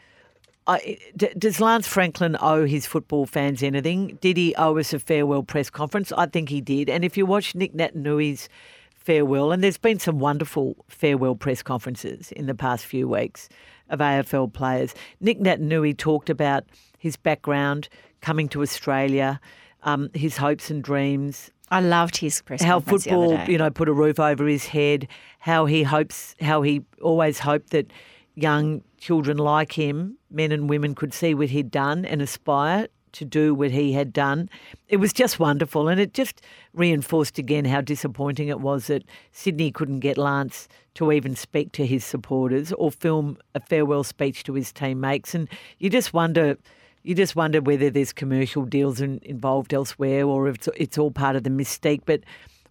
I, d- does Lance Franklin owe his football fans anything? Did he owe us a farewell press conference? I think he did. And if you watch Nic Naitanui's farewell, and there's been some wonderful farewell press conferences in the past few weeks of AFL players. Nic Naitanui talked about his background, coming to Australia, um, his hopes and dreams, I loved his press how conference football, you know, put a roof over his head, how he hopes, how he always hoped that young children like him, men and women, could see what he'd done and aspire to do what he had done. It was just wonderful, and it just reinforced again how disappointing it was that Sydney couldn't get Lance to even speak to his supporters or film a farewell speech to his teammates. And you just wonder. You just wonder whether there's commercial deals in, involved elsewhere, or if it's, it's all part of the mystique. But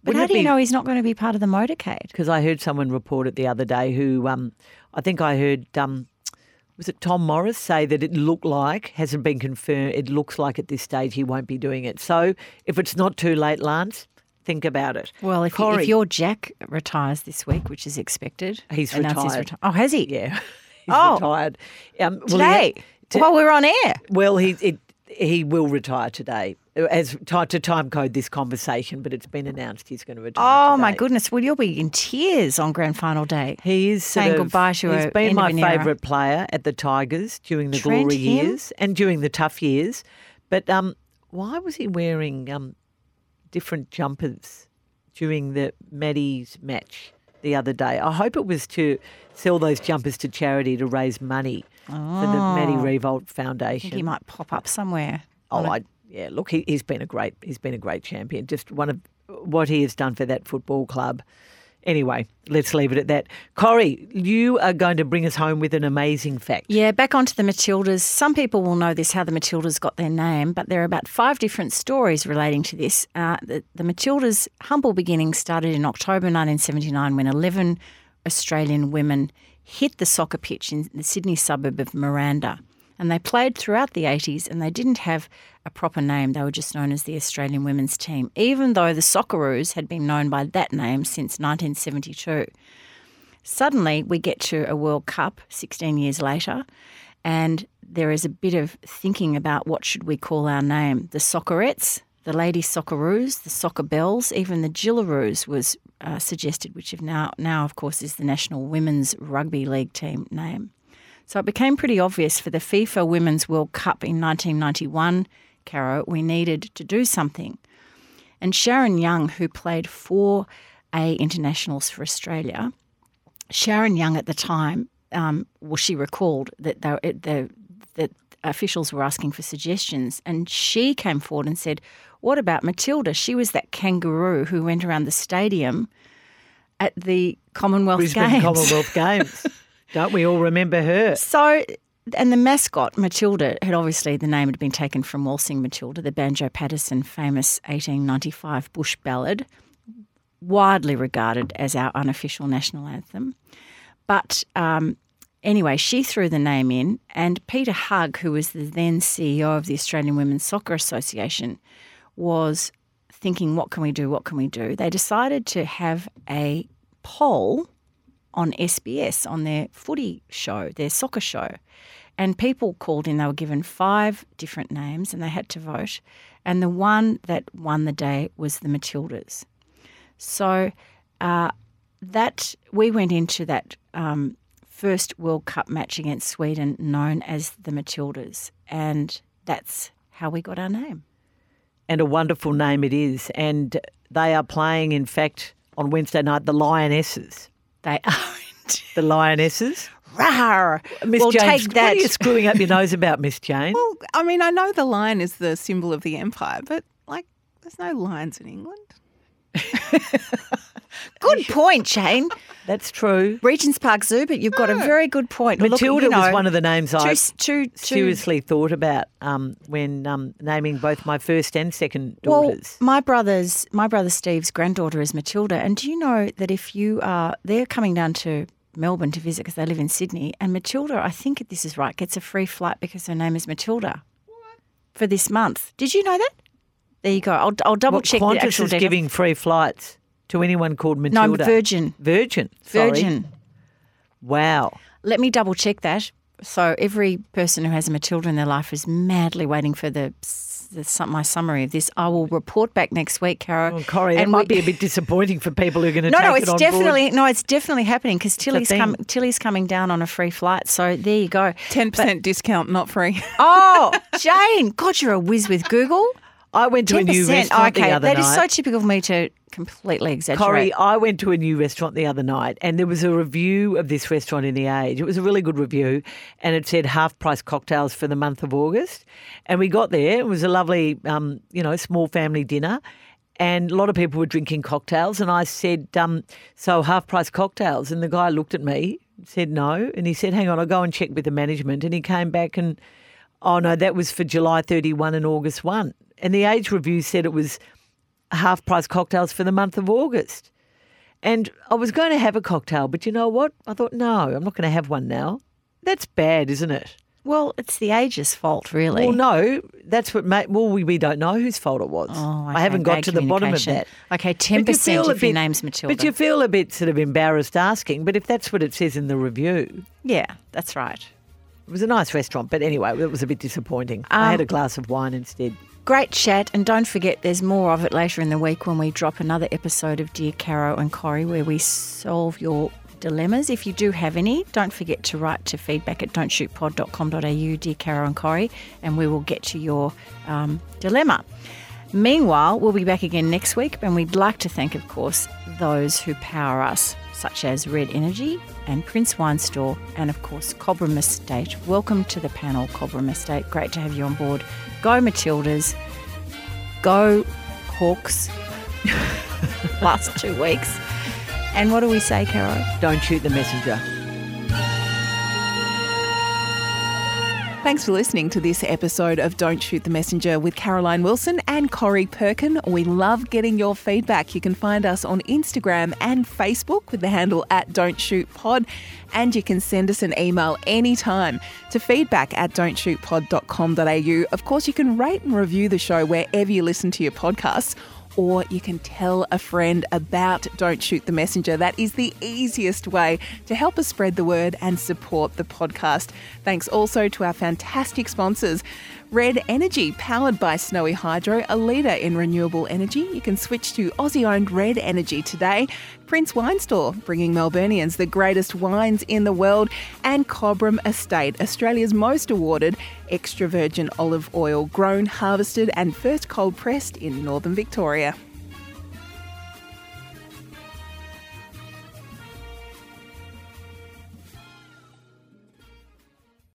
but how do you be- know he's not going to be part of the motorcade? because I heard someone report it the other day who um, I think I heard um, was it Tom Morris say that it looked like hasn't been confirmed. It looks like at this stage he won't be doing it. So if it's not too late, Lance, think about it. Well, if, Corrie. if your Jack retires this week, which is expected, He's retired. reti- oh, has he? Yeah, he's Oh. retired um, well, Today, had- to- while we're on air. well, he it, he will retire today as tied to time code this conversation, but it's been announced he's going to retire. Oh my goodness! Well, you'll be in tears on grand final day. He is Saying of- goodbye to He's been my favourite player at the Tigers during the Trent, glory him? years and during the tough years. But um, why was he wearing um, different jumpers during the Maddie's match the other day? I hope it was to sell those jumpers to charity to raise money for the Maddie Riewoldt I Foundation. think he might pop up somewhere. Oh, a- I yeah. Look, he, he's been a great he's been a great champion. Just one of what he has done for that football club. Anyway, let's leave it at that. Corrie, you are going to bring us home with an amazing fact. Yeah, back onto the Matildas. Some people will know this, how the Matildas got their name, but there are about five different stories relating to this. Uh, the, the Matildas' humble beginnings started in October 1979 when 11 Australian women hit the soccer pitch in the Sydney suburb of Miranda. And they played throughout the 80s and they didn't have a proper name. They were just known as the Australian women's team, even though the Socceroos had been known by that name since 1972. Suddenly, we get to a World Cup 16 years later, and there is a bit of thinking about what should we call our name. The Soccerettes, the Lady Socceroos, the Soccer Bells, even the Jillaroos was uh, suggested, which now, now, of course, is the National Women's Rugby League team name. So it became pretty obvious for the FIFA Women's World Cup in 1991, Caro, we needed to do something. And Sharon Young, who played four A internationals for Australia, Sharon Young at the time, um, well, she recalled that they, the, that officials were asking for suggestions, and she came forward and said, "What about Matilda? She was that kangaroo who went around the stadium at the Commonwealth Brisbane Games." Commonwealth Games. Don't we all remember her? So, and the mascot, Matilda, had obviously the name had been taken from Waltzing Matilda, the Banjo Paterson famous 1895 bush ballad, widely regarded as our unofficial national anthem. But um, anyway, she threw the name in, and Peter Hugg, who was the then CEO of the Australian Women's Soccer Association, was thinking, what can we do? What can we do? They decided to have a poll on SBS on their footy show, their soccer show. And people called in, they were given five different names and they had to vote. And the one that won the day was the Matildas. So uh, that we went into that um, first World Cup match against Sweden known as the Matildas. And that's how we got our name. And a wonderful name it is. And they are playing, in fact, on Wednesday night, the Lionesses. They are. The Lionesses. Rawr. Miss We'll Jane, take what that. are you screwing up your nose about, Miss Jane? Well, I mean, I know the lion is the symbol of the empire, but like, there's no lions in England. Good point, Shane. That's true. Regent's Park Zoo, but you've got a very good point. Look, Matilda you know, was one of the names I two, two, two, seriously thought about um, when um, naming both my first and second Well, daughters. my brother's my brother Steve's granddaughter is Matilda, and do you know that if you are they're coming down to Melbourne to visit because they live in Sydney, and Matilda, I think this is right, gets a free flight because her name is Matilda for this month. Did you know that? There you go. I'll, I'll double What check the Qantas actual is detail. giving free flights to anyone called Matilda. no, Matilda. Virgin. Virgin. sorry. Virgin. Wow. Let me double check that. So every person who has a Matilda in their life is madly waiting for the, the my summary of this. I will report back next week, Caro. Oh, well, Corrie, that and might be a bit disappointing for people who are going to No, take no, it it's on definitely board. no, it's definitely happening because Tilly's thing. com- Tilly's coming down on a free flight. So there you go. 10% discount, not free. Oh, Jane, God, you're a whiz with Google. I went to a new restaurant Okay, the other that night. is so typical of me to completely exaggerate. Corrie, I went to a new restaurant the other night and there was a review of this restaurant in The Age. It was a really good review and it said half price cocktails for the month of August. And we got there. It was a lovely, um, you know, small family dinner. And a lot of people were drinking cocktails. And I said, um, So half price cocktails? And the guy looked at me, said no. And he said, Hang on, I'll go and check with the management. And he came back and, oh no, that was for July 31 and August 1. And the Age review said it was half price cocktails for the month of August. And I was going to have a cocktail, but you know what? I thought, no, I'm not going to have one now. That's bad, isn't it? well, it's the age's fault, really. Well, no, that's what. Ma- well, we, we don't know whose fault it was. Oh, I haven't got bad to the bottom of that. Okay, ten percent if your name's Matilda. But you feel a bit sort of embarrassed asking. But if that's what it says in the review, yeah, that's right. It was a nice restaurant. But anyway, it was a bit disappointing. I Um, had a glass of wine instead. Great chat, and don't forget there's more of it later in the week when we drop another episode of Dear Caro and Corrie where we solve your dilemmas. If you do have any, don't forget to write to feedback at don'tshootpod.com.au, Dear Caro and Corrie, and we will get to your um, dilemma. Meanwhile, we'll be back again next week, and we'd like to thank, of course, those who power us, such as Red Energy and Prince Wine Store, and of course, Cobram Estate. Welcome to the panel, Cobram Estate. Great to have you on board. Go Matildas. Go Hawks. Last two weeks. And what do we say, Caro? Don't shoot the messenger. Thanks for listening to this episode of Don't Shoot the Messenger with Caroline Wilson and Corrie Perkin. We love getting your feedback. You can find us on Instagram and Facebook with the handle at Don't Shoot Pod. And you can send us an email anytime to feedback at don'tshootpod.com.au. Of course, you can rate and review the show wherever you listen to your podcasts or you can tell a friend about Don't Shoot the Messenger. That is the easiest way to help us spread the word and support the podcast. Thanks also to our fantastic sponsors. Red Energy, powered by Snowy Hydro, a leader in renewable energy. You can switch to Aussie owned Red Energy today. Prince Wine Store, bringing Melburnians the greatest wines in the world. And Cobram Estate, Australia's most awarded extra virgin olive oil, grown, harvested, and first cold pressed in northern Victoria.